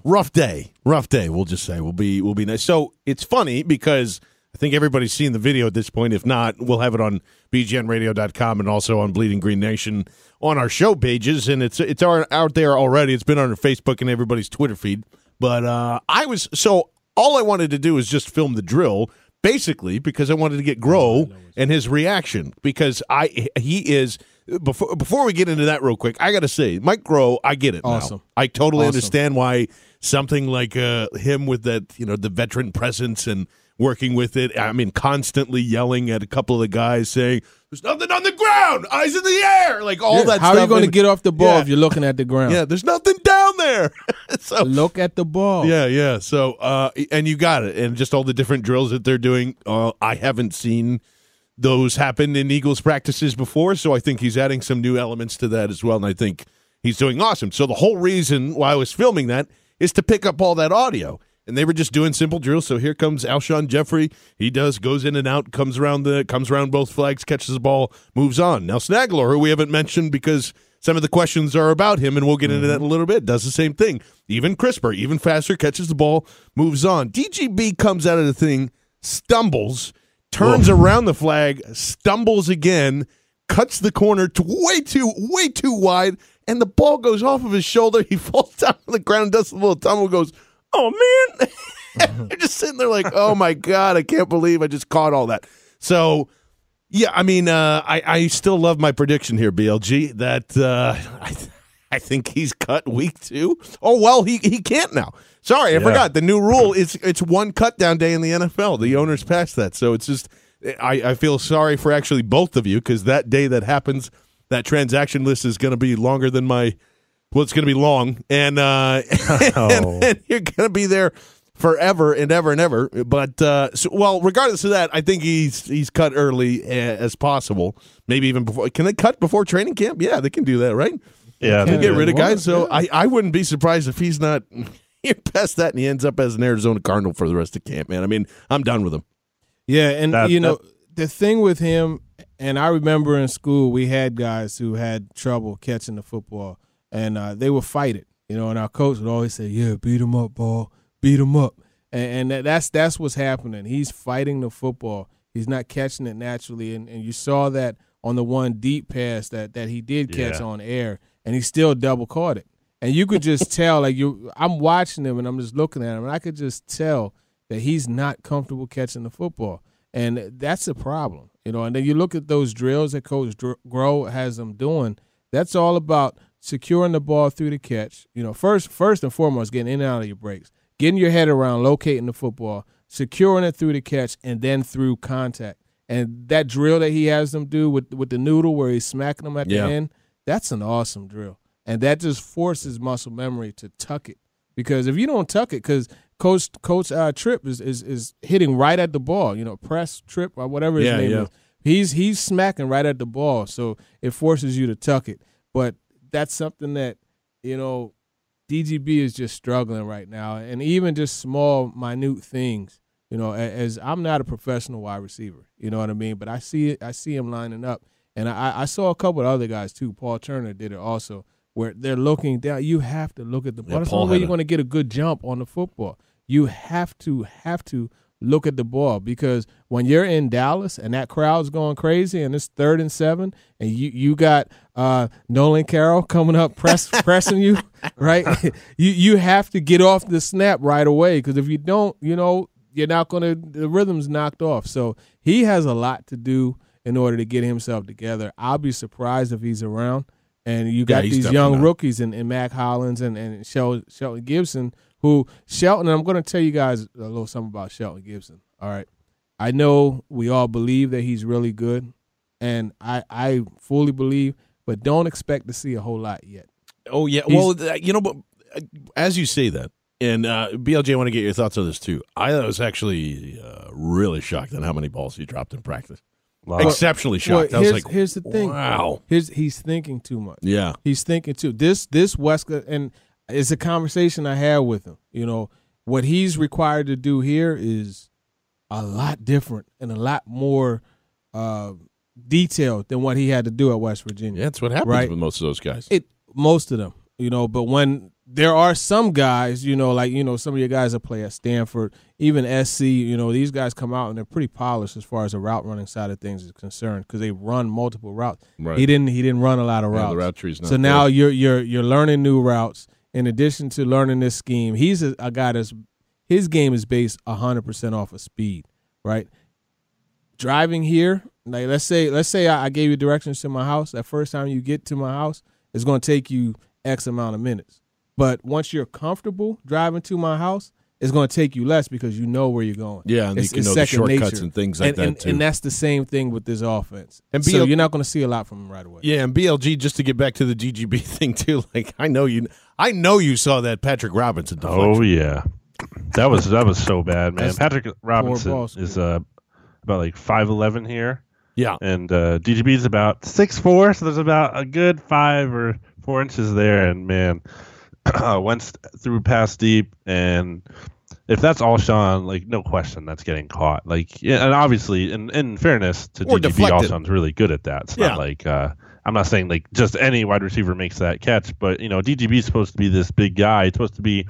rough day. Rough day, we'll just say. We'll be we'll be nice. So it's funny because I think everybody's seen the video at this point. If not, we'll have it on bgnradio.com and also on Bleeding Green Nation on our show pages. And it's it's out there already. It's been on our Facebook and everybody's Twitter feed. But uh, I was so all I wanted to do is just film the drill, basically because I wanted to get Groh and his reaction because I he is before before we get into that real quick. I got to say, Mike Groh, I get it. Awesome. Now. I totally awesome. understand why something like uh, him with that you know the veteran presence and working with it. I mean, constantly yelling at a couple of the guys saying, "There's nothing on the ground, eyes in the air," like all yeah, that. How stuff. are you going to get off the ball yeah. if you're looking at the ground? Yeah, there's nothing down there. so look at the ball. Yeah, yeah. So, uh, and you got it, and just all the different drills that they're doing. Uh, I haven't seen those happen in Eagles practices before, so I think he's adding some new elements to that as well, and I think he's doing awesome. So the whole reason why I was filming that is to pick up all that audio and they were just doing simple drills. So here comes Alshon Jeffery. He does goes in and out, comes around the comes around both flags, catches the ball, moves on. Now Snagler, who we haven't mentioned because some of the questions are about him, and we'll get into that mm-hmm. in a little bit. Does the same thing, even crisper, even faster, catches the ball, moves on. DGB comes out of the thing, stumbles, turns Whoa. around the flag, stumbles again, cuts the corner to way too way too wide, and the ball goes off of his shoulder. He falls down on the ground, does a little tumble, goes oh man. They're just sitting there like, oh my God, I can't believe I just caught all that. So, yeah, I mean, uh, I, I still love my prediction here, BLG, that uh, I, I think he's cut week two. Oh, well, he, he can't now. Sorry, I yeah. forgot. The new rule is it's one cut down day in the NFL. The owners passed that. So it's just, I, I feel sorry for actually both of you because that day that happens, that transaction list is going to be longer than my – well, it's going to be long, and, uh, oh. and, and you're going to be there forever and ever and ever. But uh, so, well, regardless of that, I think he's he's cut early as possible. Maybe even before. Can they cut before training camp? Yeah, they can do that, right? Yeah, they get rid of guys. So yeah. I I wouldn't be surprised if he's not here past that and he ends up as an Arizona Cardinal for the rest of camp. Man, I mean, I'm done with him. Yeah, and that, you know that, the thing with him, and I remember in school we had guys who had trouble catching the football and uh, they would fight it. You know, and our coach would always say, "Yeah, beat him up, ball, beat him up," and, and that's that's what's happening. He's fighting the football. He's not catching it naturally, and, and you saw that on the one deep pass that that he did catch yeah. on air, and he still double caught it. And you could just tell, like you, I'm watching him and I'm just looking at him, and I could just tell that he's not comfortable catching the football, and that's a problem, you know. And then you look at those drills that Coach Groh has them doing. That's all about securing the ball through the catch. You know, first first and foremost, getting in and out of your breaks, getting your head around locating the football, securing it through the catch, and then through contact. And that drill that he has them do with with the noodle where he's smacking them at yeah. the end, that's an awesome drill. And that just forces muscle memory to tuck it. Because if you don't tuck it, because Coach Coach uh, Trip is, is is hitting right at the ball, you know, press trip or whatever his yeah, name yeah. is. He's he's smacking right at the ball, so it forces you to tuck it. But that's something that you know DGB is just struggling right now, and even just small, minute things. You know, as I'm not a professional wide receiver, you know what I mean, but I see it. I see him lining up, and I, I saw a couple of other guys too. Paul Turner did it also, where they're looking down. You have to look at the ball. Yeah, That's the only way you're going to get a good jump on the football. You have to have to look at the ball because when you're in Dallas and that crowd's going crazy and it's third and seven and you you got uh, Nolan Carroll coming up press pressing you right you you have to get off the snap right away because if you don't you know you're not going to the rhythm's knocked off so he has a lot to do in order to get himself together I'll be surprised if he's around and you got yeah, these young rookies in, in Mack Hollins and, and Shelton Gibson who Shelton, I'm going to tell you guys a little something about Shelton Gibson. All right. I know we all believe that he's really good, and I, I fully believe, but don't expect to see a whole lot yet. Oh, yeah. He's, well, you know, but uh, as you say that, And uh, BLJ, I want to get your thoughts on this too. I was actually uh, really shocked on how many balls he dropped in practice. Wow. Exceptionally shocked. Well, I was here's, like, here's the thing. Wow. Here's he's thinking too much. Yeah. He's thinking too. This this Wesker and it's a conversation I had with him. You know what he's required to do here is a lot different and a lot more uh, detailed than what he had to do at West Virginia. Yeah, that's what happens Right. with most of those guys. It most of them, you know, but when there are some guys, you know, like you know, some of your guys that play at Stanford, even SC, you know, these guys come out and they're pretty polished as far as the route running side of things is concerned because they run multiple routes. Right. He didn't. He didn't run a lot of Yeah, routes. the route tree's not so now you're you're you're learning new routes. In addition to learning this scheme, he's a, a guy that's his game is based hundred percent off of speed, right? Driving here, like let's say let's say I, I gave you directions to my house. That first time you get to my house, it's going to take you X amount of minutes. But once you're comfortable driving to my house, it's going to take you less because you know where you're going. Yeah, and you it's, can it's know the shortcuts nature. and things like and, that, and, too. And that's the same thing with this offense. And so BL you're not going to see a lot from him right away. Yeah, and BLG just to get back to the DGB thing too. Like I know you, I know you saw that Patrick Robinson. Deflection. Oh yeah, that was that was so bad, man. That's Patrick Robinson is uh, about like five eleven here, yeah, and uh, DGB is about six four, so there's about a good five or four inches there, and man, went through past deep, and if that's Alshon, like no question, that's getting caught. Like yeah, and obviously, in in fairness to Or DGB, deflected. Alshon's really good at that. It's Yeah. not like uh, I'm not saying like just any wide receiver makes that catch, but you know, DGB is supposed to be this big guy. He's supposed to be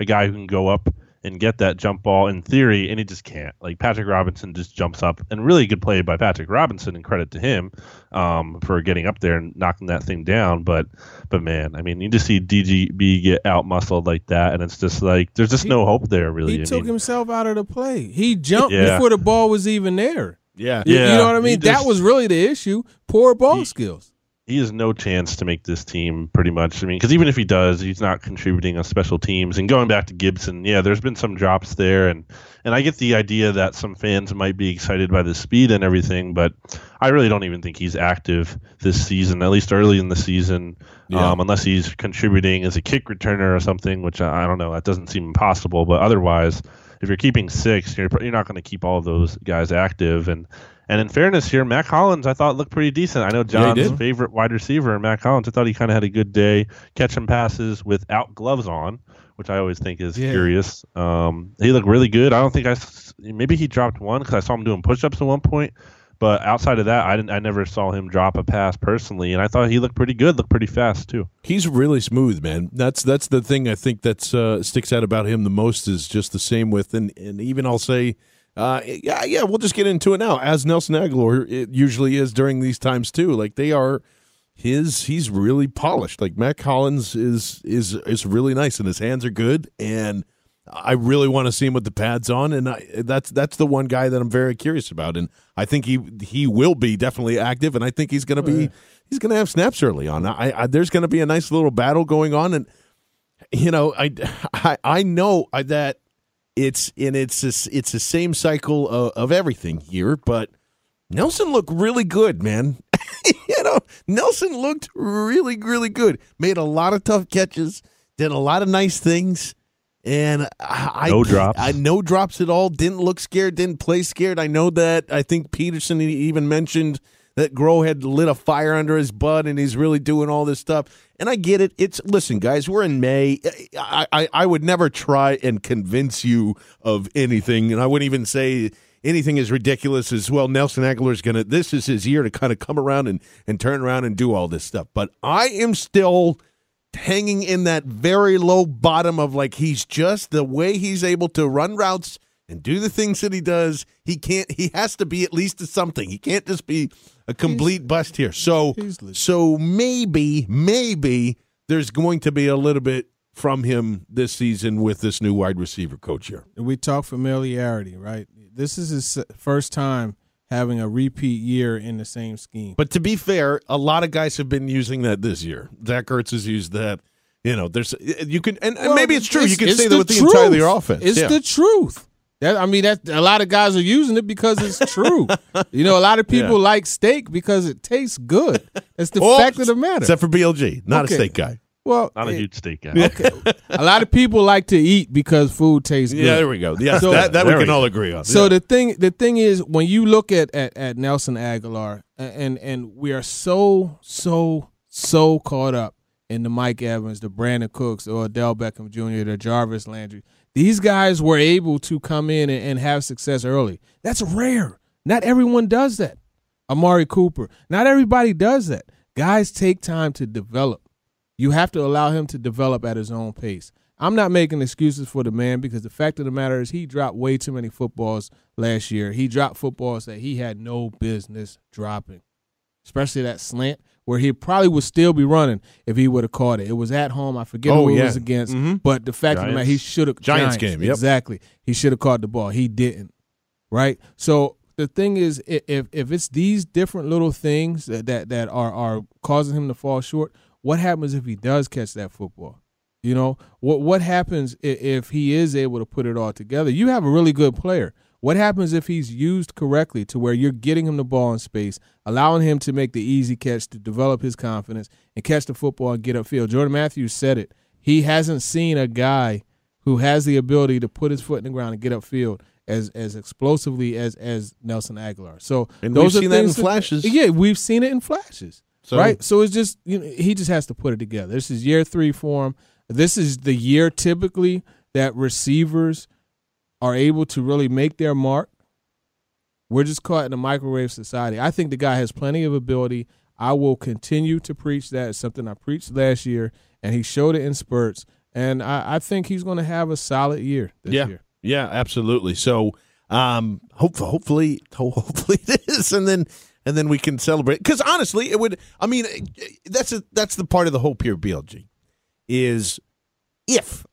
a guy who can go up and get that jump ball in theory, and he just can't. Like Patrick Robinson just jumps up, and really good play by Patrick Robinson, and credit to him um, for getting up there and knocking that thing down. But but man, I mean, you just see DGB get out muscled like that, and it's just like there's just He- no hope there. Really, He I took mean, himself out of the play. He jumped Yeah. before the ball was even there. yeah, You- Yeah, you know what I mean? just- that was really the issue. Poor ball He- skills. He has no chance to make this team pretty much. I mean, because even if he does, he's not contributing on special teams. And going back to Gibson, yeah, there's been some drops there, and and I get the idea that some fans might be excited by the speed and everything, but I really don't even think he's active this season, at least early in the season, Yeah. um, unless he's contributing as a kick returner or something, which I, I don't know. That doesn't seem impossible, but otherwise. If you're keeping six, you're, you're not going to keep all of those guys active, and and in fairness here, Mack Hollins I thought looked pretty decent. I know John's did. favorite wide receiver, Mack Hollins. I thought he kind of had a good day, catching passes without gloves on, which I always think is Yeah. curious. Um, he looked really good. I don't think I maybe he dropped one because I saw him doing push-ups at one point. But outside of that, I didn't. I never saw him drop a pass personally, and I thought he looked pretty good. Looked pretty fast too. He's really smooth, man. That's that's the thing I think that's uh, sticks out about him the most is just the same with and and even I'll say, uh, yeah, yeah, we'll just get into it now. As Nelson Agholor, it usually is during these times too. Like they are, his he's really polished. Like Mack Hollins is is is really nice and his hands are good and. I really want to see him with the pads on, and I, that's that's the one guy that I'm very curious about, and I think he he will be definitely active, and I think he's going to be he's going to have snaps early on. I, I there's going to be a nice little battle going on, and you know I I, I know that it's and it's this, it's the same cycle of, of everything here, but Nelson looked really good, man. you know, Nelson looked really really good. Made a lot of tough catches, did a lot of nice things. And I, No drops. I no drops at all. Didn't look scared. Didn't play scared. I know that. I think Pederson even mentioned that Groh had lit a fire under his butt, and he's really doing all this stuff. And I get it. It's listen, guys. We're in May. I, I I would never try and convince you of anything, and I wouldn't even say anything as ridiculous as well. Nelson Agholor is gonna. This is his year to kind of come around and and turn around and do all this stuff. But I am still hanging in that very low bottom of like he's just the way he's able to run routes and do the things that he does. He can't. He has to be at least something. He can't just be a complete bust here. So so maybe maybe there's going to be a little bit from him this season with this new wide receiver coach here. And we talk familiarity, right? This is his first time having a repeat year in the same scheme. But to be fair, a lot of guys have been using that this year. Zach Ertz has used that. You know, there's you can and, and Well, maybe it's true. You can say that with the entire offense. It's Yeah. the truth. That I mean, that a lot of guys are using it because it's true. you know, a lot of people Yeah. like steak because it tastes good. That's the Oh, fact of the matter. Except for BLG, not Okay. a steak guy. Well, Not a it- huge steak guy. Okay. a lot of people like to eat because food tastes good. Yeah, there we go. Yes, So- that, that we There we can all agree on. So Yeah. the thing, the thing is, when you look at, at at Nelson Agholor, a- and and we are so so so caught up in the Mike Evans, the Brandin Cooks, or Odell Beckham Jr., the Jarvis Landry. These guys were able to come in and, and have success early. That's rare. Not everyone does that. Amari Cooper. Not everybody does that. Guys take time to develop. You have to allow him to develop at his own pace. I'm not making excuses for the man because the fact of the matter is he dropped way too many footballs last year. He dropped footballs that he had no business dropping, especially that slant where he probably would still be running if he would have caught it. It was at home. I forget Oh, who it was against, Mhm. but the fact of the matter, he should have Giants game, yep. exactly. He should have caught the ball. He didn't. Right. So the thing is, if if it's these different little things that that, that are are causing him to fall short, what happens if he does catch that football? You know what what happens i- if he is able to put it all together? You have a really good player. What happens if he's used correctly to where you're getting him the ball in space, allowing him to make the easy catch to develop his confidence and catch the football and get upfield? Jordan Matthews said it. He hasn't seen a guy who has the ability to put his foot in the ground and get upfield as as explosively as as Nelson Agholor. So And those we've are seen that in things flashes. Yeah, we've seen it in flashes. So- right. So it's just you know he just has to put it together. This is year three for him. This is the year typically that receivers are able to really make their mark. We're just caught in a microwave society. I think the guy has plenty of ability. I will continue to preach that. It's something I preached last year, and he showed it in spurts. And I, I think he's going to have a solid year this yeah, year. yeah, absolutely. So, um, hope, hopefully, hopefully it is, and then and then we can celebrate. Because honestly, it would. I mean, that's a, that's the part of the hope here, BLG, is if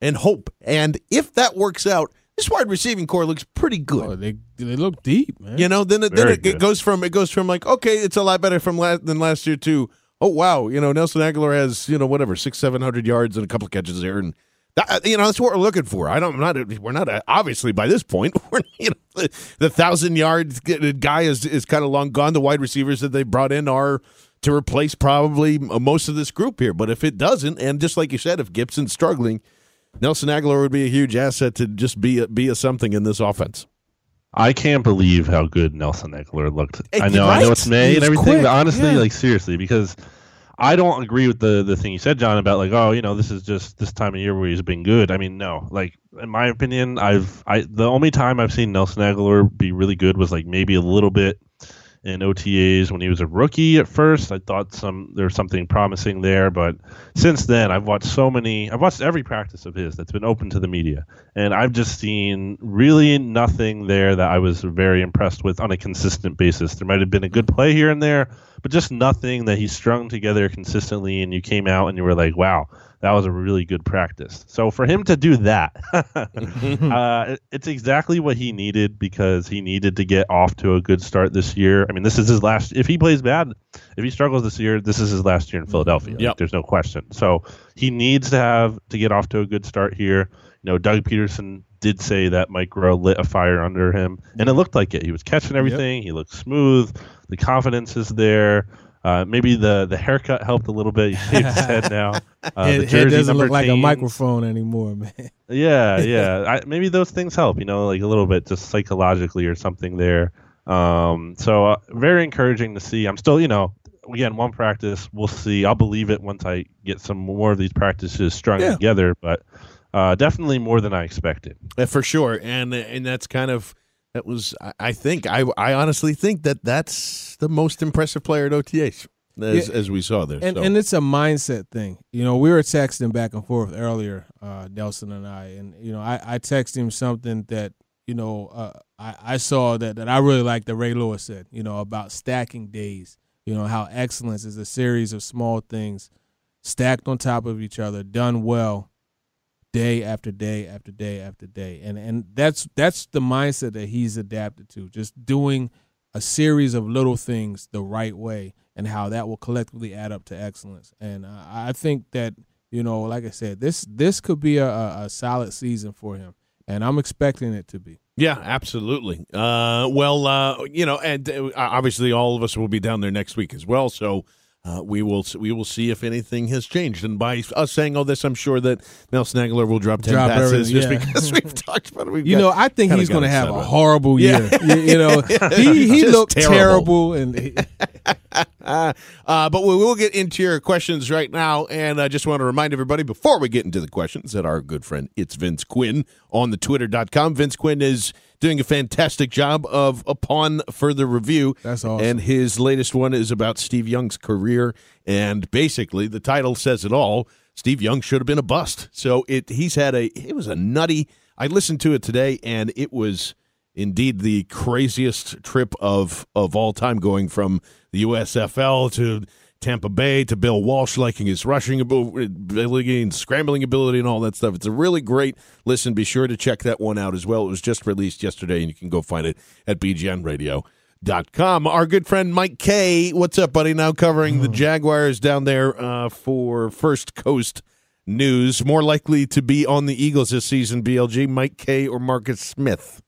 and hope, and if that works out, this wide receiving corps looks pretty good. Oh, they they look deep, man. You know, then it, then it, it goes from it goes from like okay, it's a lot better from last than last year to oh wow, you know Nelson Agholor has you know whatever six seven hundred yards and a couple of catches there, and that, you know that's what we're looking for. I don't I'm not we're not uh, obviously by this point we're you know the, the thousand yards guy is is kind of long gone. The wide receivers that they brought in are to replace probably most of this group here, but if it doesn't, and just like you said, if Gibson's struggling. Nelson Agholor would be a huge asset to just be a, be a something in this offense. I can't believe how good Nelson Agholor looked. Hey, I know, I know it's May and everything, quick, but honestly, yeah. like seriously, because I don't agree with the the thing you said, John, about like, oh, you know, this is just this time of year where he's been good. I mean, no, like in my opinion, I've I the only time I've seen Nelson Agholor be really good was like maybe a little bit in OTAs when he was a rookie at first. I thought some there was something promising there, but since then I've watched so many I've watched every practice of his that's been open to the media. And I've just seen really nothing there that I was very impressed with on a consistent basis. There might have been a good play here and there, but just nothing that he strung together consistently and you came out and you were like, Wow, that was a really good practice. So for him to do that, uh, it's exactly what he needed because he needed to get off to a good start this year. I mean, this is his last. If he plays bad, if he struggles this year, this is his last year in Philadelphia. Like, there's no question. So he needs to have to get off to a good start here. You know, Doug Pederson did say that Mike Groh lit a fire under him, and it looked like it. He was catching everything. He looked smooth. The confidence is there. Uh, maybe the the haircut helped a little bit. He shaved his head now. Uh, Head- the head jersey doesn't look like a microphone anymore, man. Yeah, yeah. I, maybe those things help, you know, like a little bit just psychologically or something there. Um, so uh, very encouraging to see. I'm still, you know, again, one practice. We'll see. I'll believe it once I get some more of these practices strung Yeah. together. But uh, definitely more than I expected. Uh, for sure, and and that's kind of that was I- think I I honestly think that that's the most impressive player at OTAs as Yeah. as we saw there. And so. and it's a mindset thing. You know, we were texting back and forth earlier, uh, Nelson and I, and you know, I, I texted him something that you know uh, I I saw that that I really like that Ray Lewis said. You know about stacking days. You know how excellence is a series of small things stacked on top of each other, done well, day after day after day after day, and and that's that's the mindset that he's adapted to. Just doing a series of little things the right way and how that will collectively add up to excellence. And I think that you know, like I said, this this could be a, a, a solid season for him, and I'm expecting it to be. Yeah, absolutely. Uh, well, uh, you know, and uh, obviously all of us will be down there next week as well. So uh, we will we will see if anything has changed. And by us saying all this, I'm sure that Nelson Agholor will drop ten Drop passes just because we've talked about it. We've You got- know, I think he's going to have a horrible Yeah. year. You, you know, he he looked terrible. terrible, and he, Uh, but we will get into your questions right now. And I just want to remind everybody before we get into the questions that our good friend, it's Vince Quinn on the twitter.com. Vince Quinn is doing a fantastic job of upon further review. That's awesome. And his latest one is about Steve Young's career. And basically, the title says it all. Steve Young should have been a bust. So it he's had a it was a nutty. I listened to it today, and it was indeed the craziest trip of of all time, going from the USFL to Tampa Bay to Bill Walsh liking his rushing ability and scrambling ability and all that stuff. It's a really great listen. Be sure to check that one out as well. It was just released yesterday, and you can go find it at bgnradio.com. Our good friend Mike Kaye, what's up, buddy? Now covering the Jaguars down there uh, for First Coast News. More likely to be on the Eagles this season, BLG, Mike Kaye or Marcus Smith?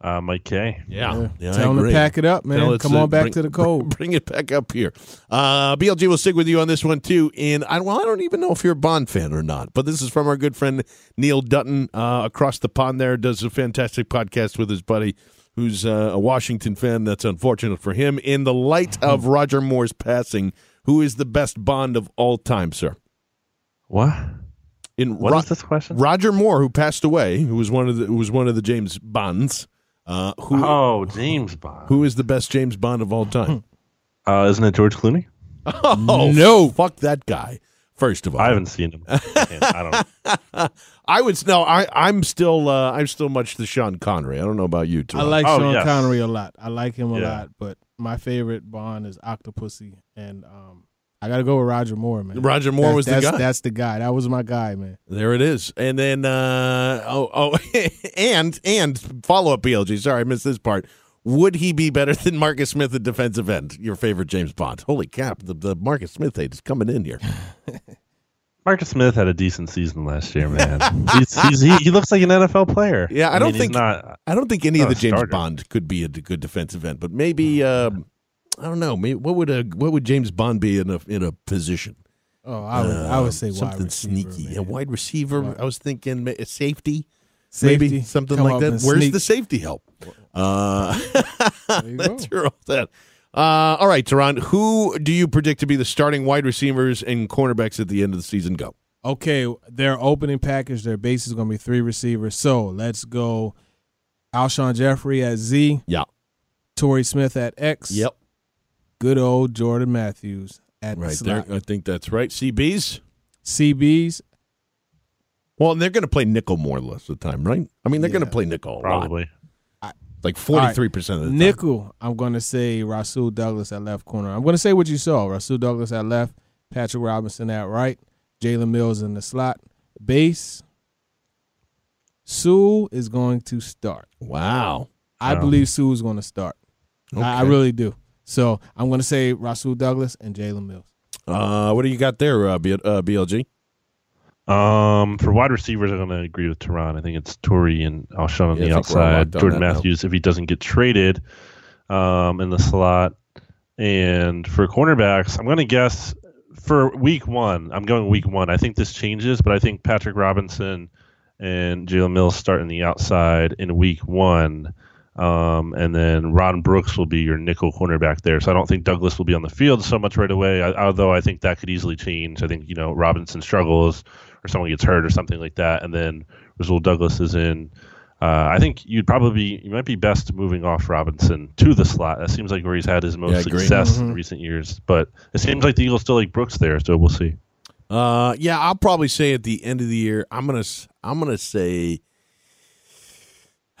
Uh, Mike Kaye. Yeah, yeah, I tell him to agree. pack it up, man. Come to on back bring- to the cold. Bring it back up here. Uh, BLG will stick with you on this one too. And I, well, I don't even know if you're a Bond fan or not, but this is from our good friend Neil Dutton uh, across the pond. There does a fantastic podcast with his buddy, who's uh, a Washington fan. That's unfortunate for him. In the light of Roger Moore's passing, who is the best Bond of all time, sir? What? In What Ro- is this question? Roger Moore, who passed away, who was one of the who was one of the James Bonds. Uh, who Oh, James Bond. who is the best James Bond of all time? Uh, isn't it George Clooney? Oh No. fuck that guy. First of all, I haven't seen him. I don't. Know. I would no. I I'm still uh, I'm still much the Sean Connery. I don't know about you, Too. I like Oh, Sean yes. Connery a lot. I like him a Yeah. lot, but my favorite Bond is Octopussy, and um, I got to go with Roger Moore, man. Roger Moore That- was the that's, guy. That's the guy. That was my guy, man. There it is. And then uh, oh oh and and follow up BLG. Sorry, I missed this part. Would he be better than Marcus Smith at defensive end? Your favorite James Bond? Holy cap! The, the Marcus Smith hate is coming in here. Marcus Smith had a decent season last year, man. he's, he's, he, he looks like an NFL player. Yeah, I don't mean, think- not. I don't think any of the James starter. Bond could be a good defensive end, but maybe um, I don't know. Maybe what would a what would James Bond be in a in a position? Oh, I would, I would say Um, something receiver, sneaky. man. A wide receiver. Wide- I was thinking safety, Safety, maybe something come like that. Where's sneak. the safety help? Uh, go. your all that. Uh, all right, Teron. Who do you predict to be the starting wide receivers and cornerbacks at the end of the season? Go. Okay, their opening package, their base is going to be three receivers. So let's go Alshon Jeffery at Z, Yeah. Torrey Smith at X, Yep. Good old Jordan Matthews at Right slot. there. I think that's right. CBs. CBs, Well, and they're going to play nickel more or less of the time, right? I mean, they're going to play nickel a lot. Probably. like forty three percent of the time. nickel. I'm going to say Rasul Douglas at left corner. I'm going to say what you saw: Rasul Douglas at left, Patrick Robinson at right, Jalen Mills in the slot. Base, Sue is going to start. Wow. I Wow. believe Sue is going to start. I, I really do. So I'm going to say Rasul Douglas and Jalen Mills. Uh, what do you got there, uh, B- uh, BLG? Um, for wide receivers, I'm going to agree with Tehran. I think it's Torrey and Alshon on Yeah, I the think we're all outside. Jordan that now. Matthews, if he doesn't get traded, um, in the slot. And for cornerbacks, I'm going to guess for week one. I'm going week one. I think this changes, but I think Patrick Robinson and Jalen Mills start in the outside in week one. Um, and then Ron Brooks will be your nickel cornerback there. So I don't think Douglas will be on the field so much right away. I, although I think that could easily change. I think you know Robinson struggles or someone gets hurt or something like that, and then Rasul Douglas is in. Uh, I think you'd probably be you might be best moving off Robinson to the slot. That seems like where he's had his most Yeah, success in recent years. But it seems like the Eagles still like Brooks there, so we'll see. Uh, yeah, I'll probably say at the end of the year, I'm gonna, I'm gonna say,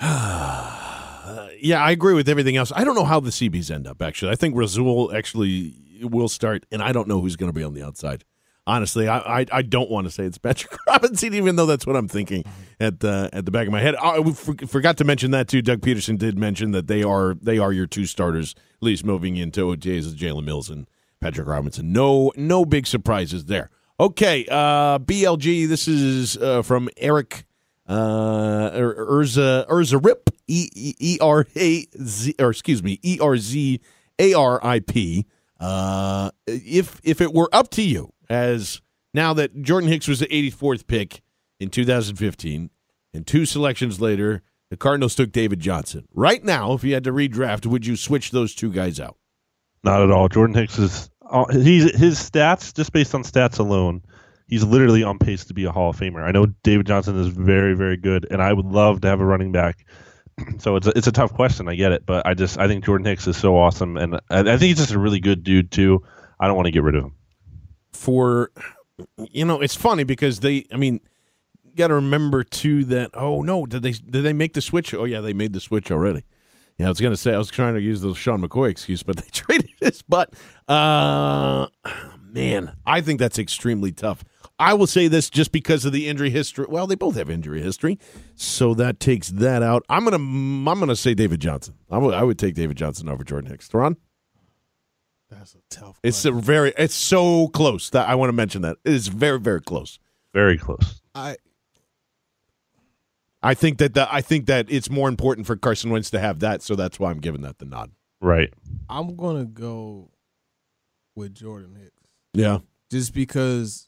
yeah, I agree with everything else. I don't know how the CBs end up. Actually, I think Rasul actually will start, and I don't know who's going to be on the outside. Honestly, I, I, I don't want to say it's Patrick Robinson, even though that's what I'm thinking at the at the back of my head. I for- forgot to mention that too. Doug Pederson did mention that they are they are your two starters, at least moving into OJ's is Jalen Mills and Patrick Robinson. No no big surprises there. Okay, uh, BLG. This is uh, from Eric uh, Er- Erza Erza Rip E E- E R A Z or excuse me E R Z A R I P. Uh, if if it were up to you, as now that Jordan Hicks was the 84th pick in 2015, and two selections later, the Cardinals took David Johnson. Right now, if you had to redraft, would you switch those two guys out? Not at all. Jordan Hicks is uh, he's his stats just based on stats alone. He's literally on pace to be a Hall of Famer. I know David Johnson is very, very good, and I would love to have a running back. so it's a, it's a tough question. I get it, but I just I think Jordan Hicks is so awesome, and I, I think he's just a really good dude too. I don't want to get rid of him. For you know, it's funny because they. I mean, got to remember too that oh no, did they did they make the switch? Oh yeah, they made the switch already. Yeah, I was gonna say I was trying to use the Sean McCoy excuse, but they traded this. But uh, man, I think that's extremely tough. I will say this just because of the injury history. Well, they both have injury history, so that takes that out. I'm gonna mm, I'm gonna say David Johnson. I would I would take David Johnson over Jordan Hicks. Ron, That's a tough. One. It's a very it's so close that I want to mention that it is very very close. Very close. I I think that the, I think that it's more important for Carson Wentz to have that, so that's why I'm giving that the nod. Right. I'm gonna go with Jordan Hicks Yeah, just because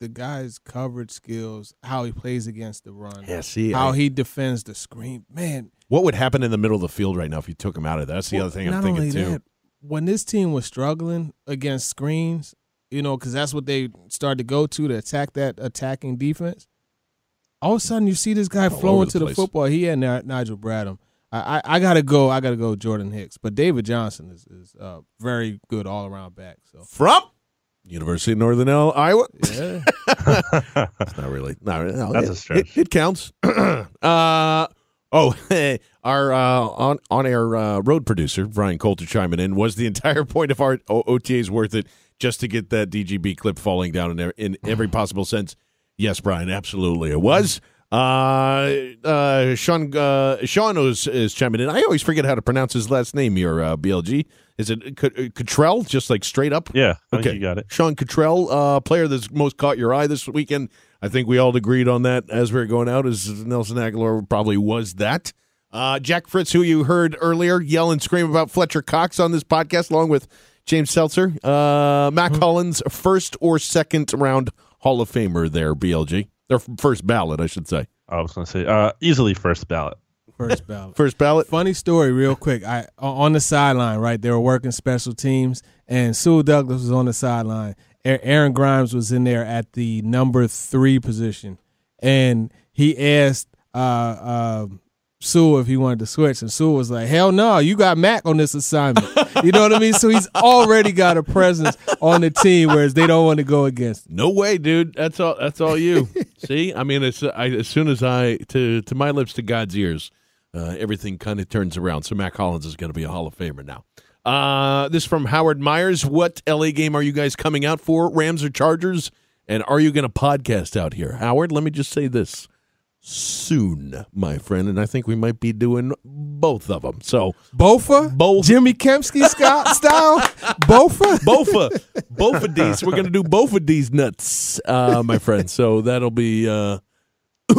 the guy's coverage skills, how he plays against the run, yeah. See, how I- he defends the screen. Man, what would happen in the middle of the field right now if you took him out of there? That's the Well, other thing I'm not thinking only too. That, when this team was struggling against screens, you know, because that's what they started to go to to attack that attacking defense. All of a sudden, you see this guy All flowing the to the football. He and Ni- Nigel Bradham. I, I, I gotta go. I gotta go. Jordan Hicks, but David Johnson is is uh, very good all around back. So From University of Northern Iowa. yeah, It's not really. Not really. No, That's it, a stretch. It, it counts. uh, oh, our uh, on on air uh, road producer Brian Coulter chiming in was the entire point of our o- OTAs worth it just to get that DGB clip falling down in, in every possible sense. Yes, Brian, absolutely, it was. Uh, uh, Sean, uh, Sean is, is chiming in. I always forget how to pronounce his last name here. Uh, BLG is it C- Cottrell? Just like straight up. Yeah. Okay, you got it. Sean Cottrell, uh, player that's most caught your eye this weekend. I think we all agreed on that as we were going out. As Nelson Agholor probably was that. Uh, Jack Fritz, who you heard earlier yell and scream about Fletcher Cox on this podcast, along with James Seltzer. Uh, Mack Hollins, first or second round Hall of Famer there, BLG. Their first ballot, I should say. I was going to say uh, easily first ballot. first ballot. First ballot. Funny story, real quick. I on the sideline, right? They were working special teams, and Sue Douglas was on the sideline. Aaron Grimes was in there at the number three position, and he asked uh, uh, Sue if he wanted to switch, and Sue was like, "Hell no, you got Mack on this assignment." you know what I mean? So he's already got a presence on the team, whereas they don't want to go against. Him. No way, dude. That's all. That's all you. See, I mean, it's I, as soon as I to to my lips to God's ears, uh, everything kind of turns around. So Mack Hollins is going to be a Hall of Famer now. Uh, this from Howard Myers. What LA game are you guys coming out for? Rams or Chargers? And are you going to podcast out here, Howard? Let me just say this: soon, my friend, and I think we might be doing both of them. So Bofa, Both. Jimmy Kempski Scott style, Bofa. both of both of these. We're gonna do both of these nuts, uh, my friend. So that'll be. Uh,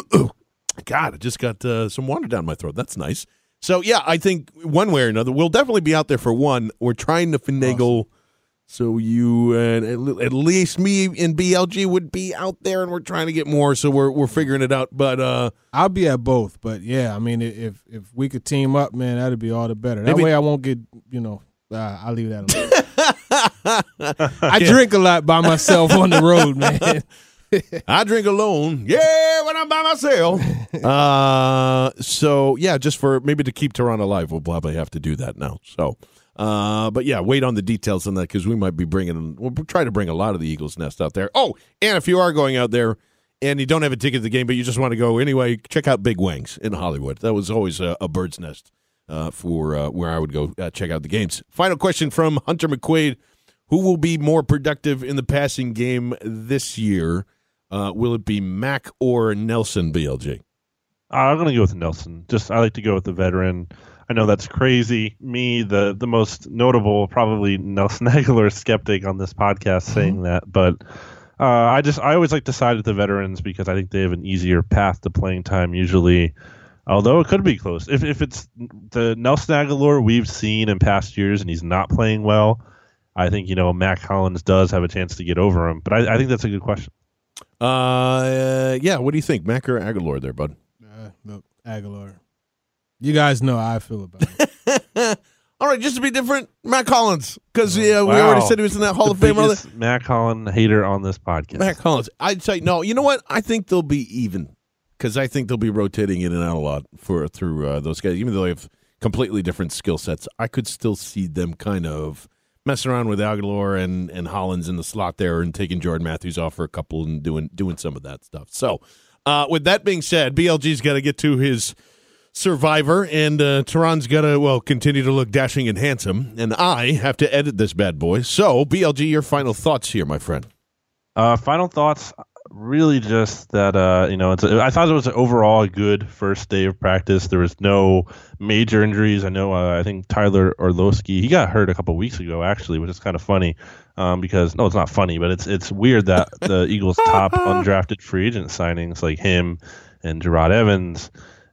God, I just got uh, some water down my throat. That's nice. So yeah, I think one way or another, we'll definitely be out there for one. We're trying to finagle. So you and at least me and BLG would be out there, and we're trying to get more. So we're we're figuring it out. But uh, I'll be at both, but yeah, I mean, if if we could team up, man, that'd be all the better. That Maybe- way, I won't get you know. Uh, I'll leave that alone. I drink a lot by myself on the road, man. I drink alone. Yeah, when I'm by myself. uh, so yeah, just for maybe to keep Tehran alive, we'll probably have to do that now. So, uh, but yeah, wait on the details on that because we might be bringing. We'll try to bring a lot of the Eagles' nest out there. Oh, and if you are going out there and you don't have a ticket to the game, but you just want to go anyway, check out Big Wangs in Hollywood. That was always a, a bird's nest uh, for uh, where I would go uh, check out the games. Final question from Hunter McQuaid. Who will be more productive in the passing game this year? Uh, will it be Mack or Nelson BLG? I'm going to go with Nelson. Just I like to go with the veteran. I know that's crazy. Me, the the most notable, probably Nelson Agholor skeptic on this podcast, saying that. But uh, I just I always like to side with the veterans because I think they have an easier path to playing time usually. Although it could be close. If if it's the Nelson Agholor we've seen in past years and he's not playing well, I think you know Mack Hollins does have a chance to get over him. But I, I think that's a good question. Uh, yeah. What do you think, Mack or Agholor there, bud? Uh, look, Agholor. You guys know how I feel about it. All right, just to be different, Mack Hollins, because yeah, we Wow. already said he was in that Hall the of Fame. earlier. biggest Mack Hollins hater on this podcast. Mack Hollins. I'd say no. You know what? I think they'll be even because I think they'll be rotating in and out a lot for through uh, those guys, even though they have completely different skill sets. I could still see them kind of messing around with Agholor and and Hollins in the slot there, and taking Jordan Matthews off for a couple and doing doing some of that stuff. So, uh, with that being said, BLG's got to get to his. Survivor and uh, Tehran's to well continue to look dashing and handsome, and I have to edit this bad boy. So, BLG, your final thoughts here, my friend. Uh, final thoughts. Really, just that uh, you know, it's a, I thought it was overall a good first day of practice. There was no major injuries. I know. Uh, I think Tyler Orlosky he got hurt a couple weeks ago, actually, which is kind of funny. Um, because no, it's not funny, but it's it's weird that the Eagles' top undrafted free agent signings like him and Gerard Evans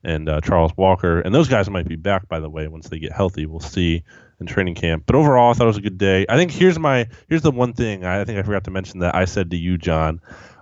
and uh, Charles Walker and those guys might be back by the way once they get healthy. We'll see in training camp. But overall, I thought it was a good day. I think here's my here's the one thing I think I forgot to mention that I said to you, John.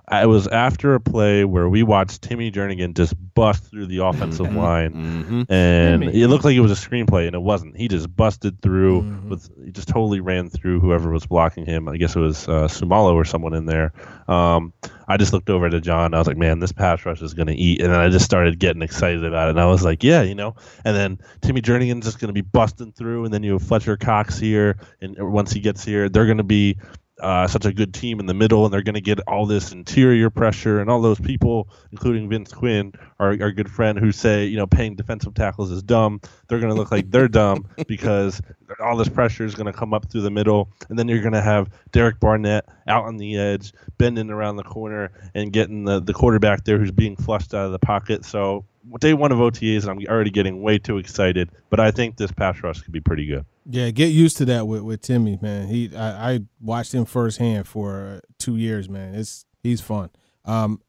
I- It was after a play where we watched Timmy Jernigan just bust through the offensive line, and Timmy. it looked like it was a screenplay, and it wasn't. He just busted through Mhm. with he just totally ran through whoever was blocking him. I guess it was uh, Seumalo or someone in there. Um, I just looked over to John. I was like, "Man, this pass rush is going to eat," and then I just started getting excited about it. And I was like, "Yeah, you know." And then Timmy Jernigan's just going to be busting through, and then you have Fletcher Cox here, and once he gets here, they're going to be uh, such a good team in the middle, and they're going to get all this interior pressure, and all those people, including Vince Quinn, our, our good friend, who say, you know, paying defensive tackles is dumb. They're going to look like they're dumb because all this pressure is going to come up through the middle, and then you're going to have Derek Barnett out on the edge, bending around the corner, and getting the, the quarterback there who's being flushed out of the pocket. So day one of OTAs, and I'm already getting way too excited, but I think this pass rush could be pretty good. Yeah, get used to that with, with Timmy, man. He I, I watched him firsthand for uh, two years, man. It's he's fun. Um,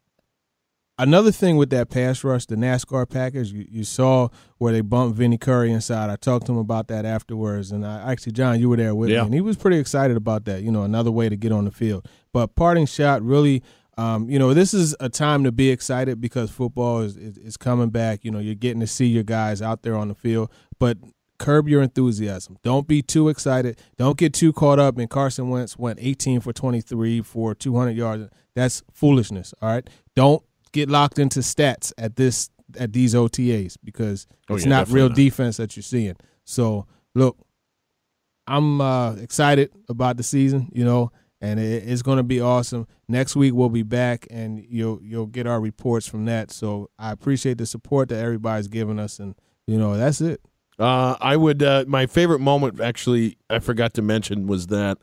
another thing with that pass rush, the NASCAR package, you, you saw where they bumped Vinny Curry inside. I talked to him about that afterwards, and I actually, John, you were there with Yeah. me, and he was pretty excited about that. You know, another way to get on the field. But parting shot, really. Um, you know, this is a time to be excited because football is, is, is coming back. You know, you're getting to see your guys out there on the field, but curb your enthusiasm. Don't be too excited. Don't get too caught up. And Carson Wentz went 18 for 23 for 200 yards. That's foolishness. All right. Don't get locked into stats at this at these OTAs because Oh, it's yeah, not real not. defense that you're seeing. So look, I'm uh, excited about the season. You know. And it, it's going to be awesome. Next week we'll be back, and you'll you'll get our reports from that. So I appreciate the support that everybody's giving us, and you know that's it. Uh, I would. Uh, my favorite moment, actually, I forgot to mention, was that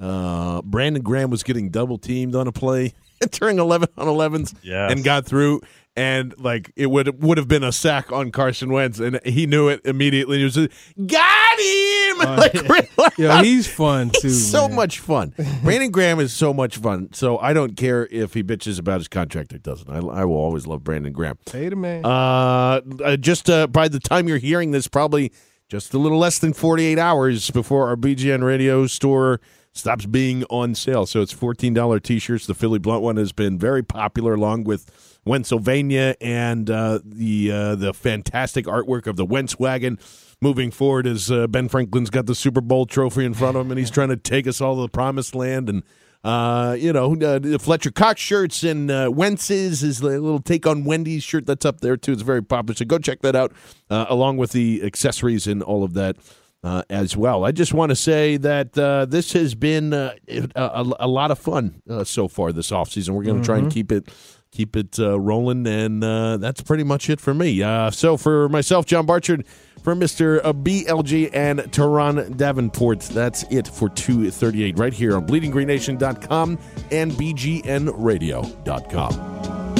uh, Brandon Graham was getting double teamed on a play during eleven on elevens, Yes. and got through. And like it would would have been a sack on Carson Wentz, and he knew it immediately. He was just, got him. Like, really? Yeah, he's fun too. He's so man. much fun. Brandon Graham is so much fun. So I don't care if he bitches about his contract or doesn't. I, I will always love Brandon Graham. Hey, the man. Uh, uh, just uh, by the time you're hearing this, probably just a little less than 48 hours before our BGN radio store stops being on sale. So it's $14 t shirts. The Philly Blunt one has been very popular, along with Pennsylvania and uh, the uh, the fantastic artwork of the Wentz wagon. Moving forward, as uh, Ben Franklin's got the Super Bowl trophy in front of him, and he's trying to take us all to the promised land. And uh, you know, uh, the Fletcher Cox shirts and uh, Wentz's is a little take on Wendy's shirt that's up there too. It's very popular. So go check that out, uh, along with the accessories and all of that. Uh, as well, I just want to say that uh, this has been uh, a, a, lot of fun uh, so far this offseason. We're going to try and keep it keep it uh, rolling, and uh, that's pretty much it for me. Uh, so for myself, John Barchard, for Mister uh, BLG and Tehran Davenport, that's it for two thirty eight right here on BleedingGreenNation.com and BGNRadio.com.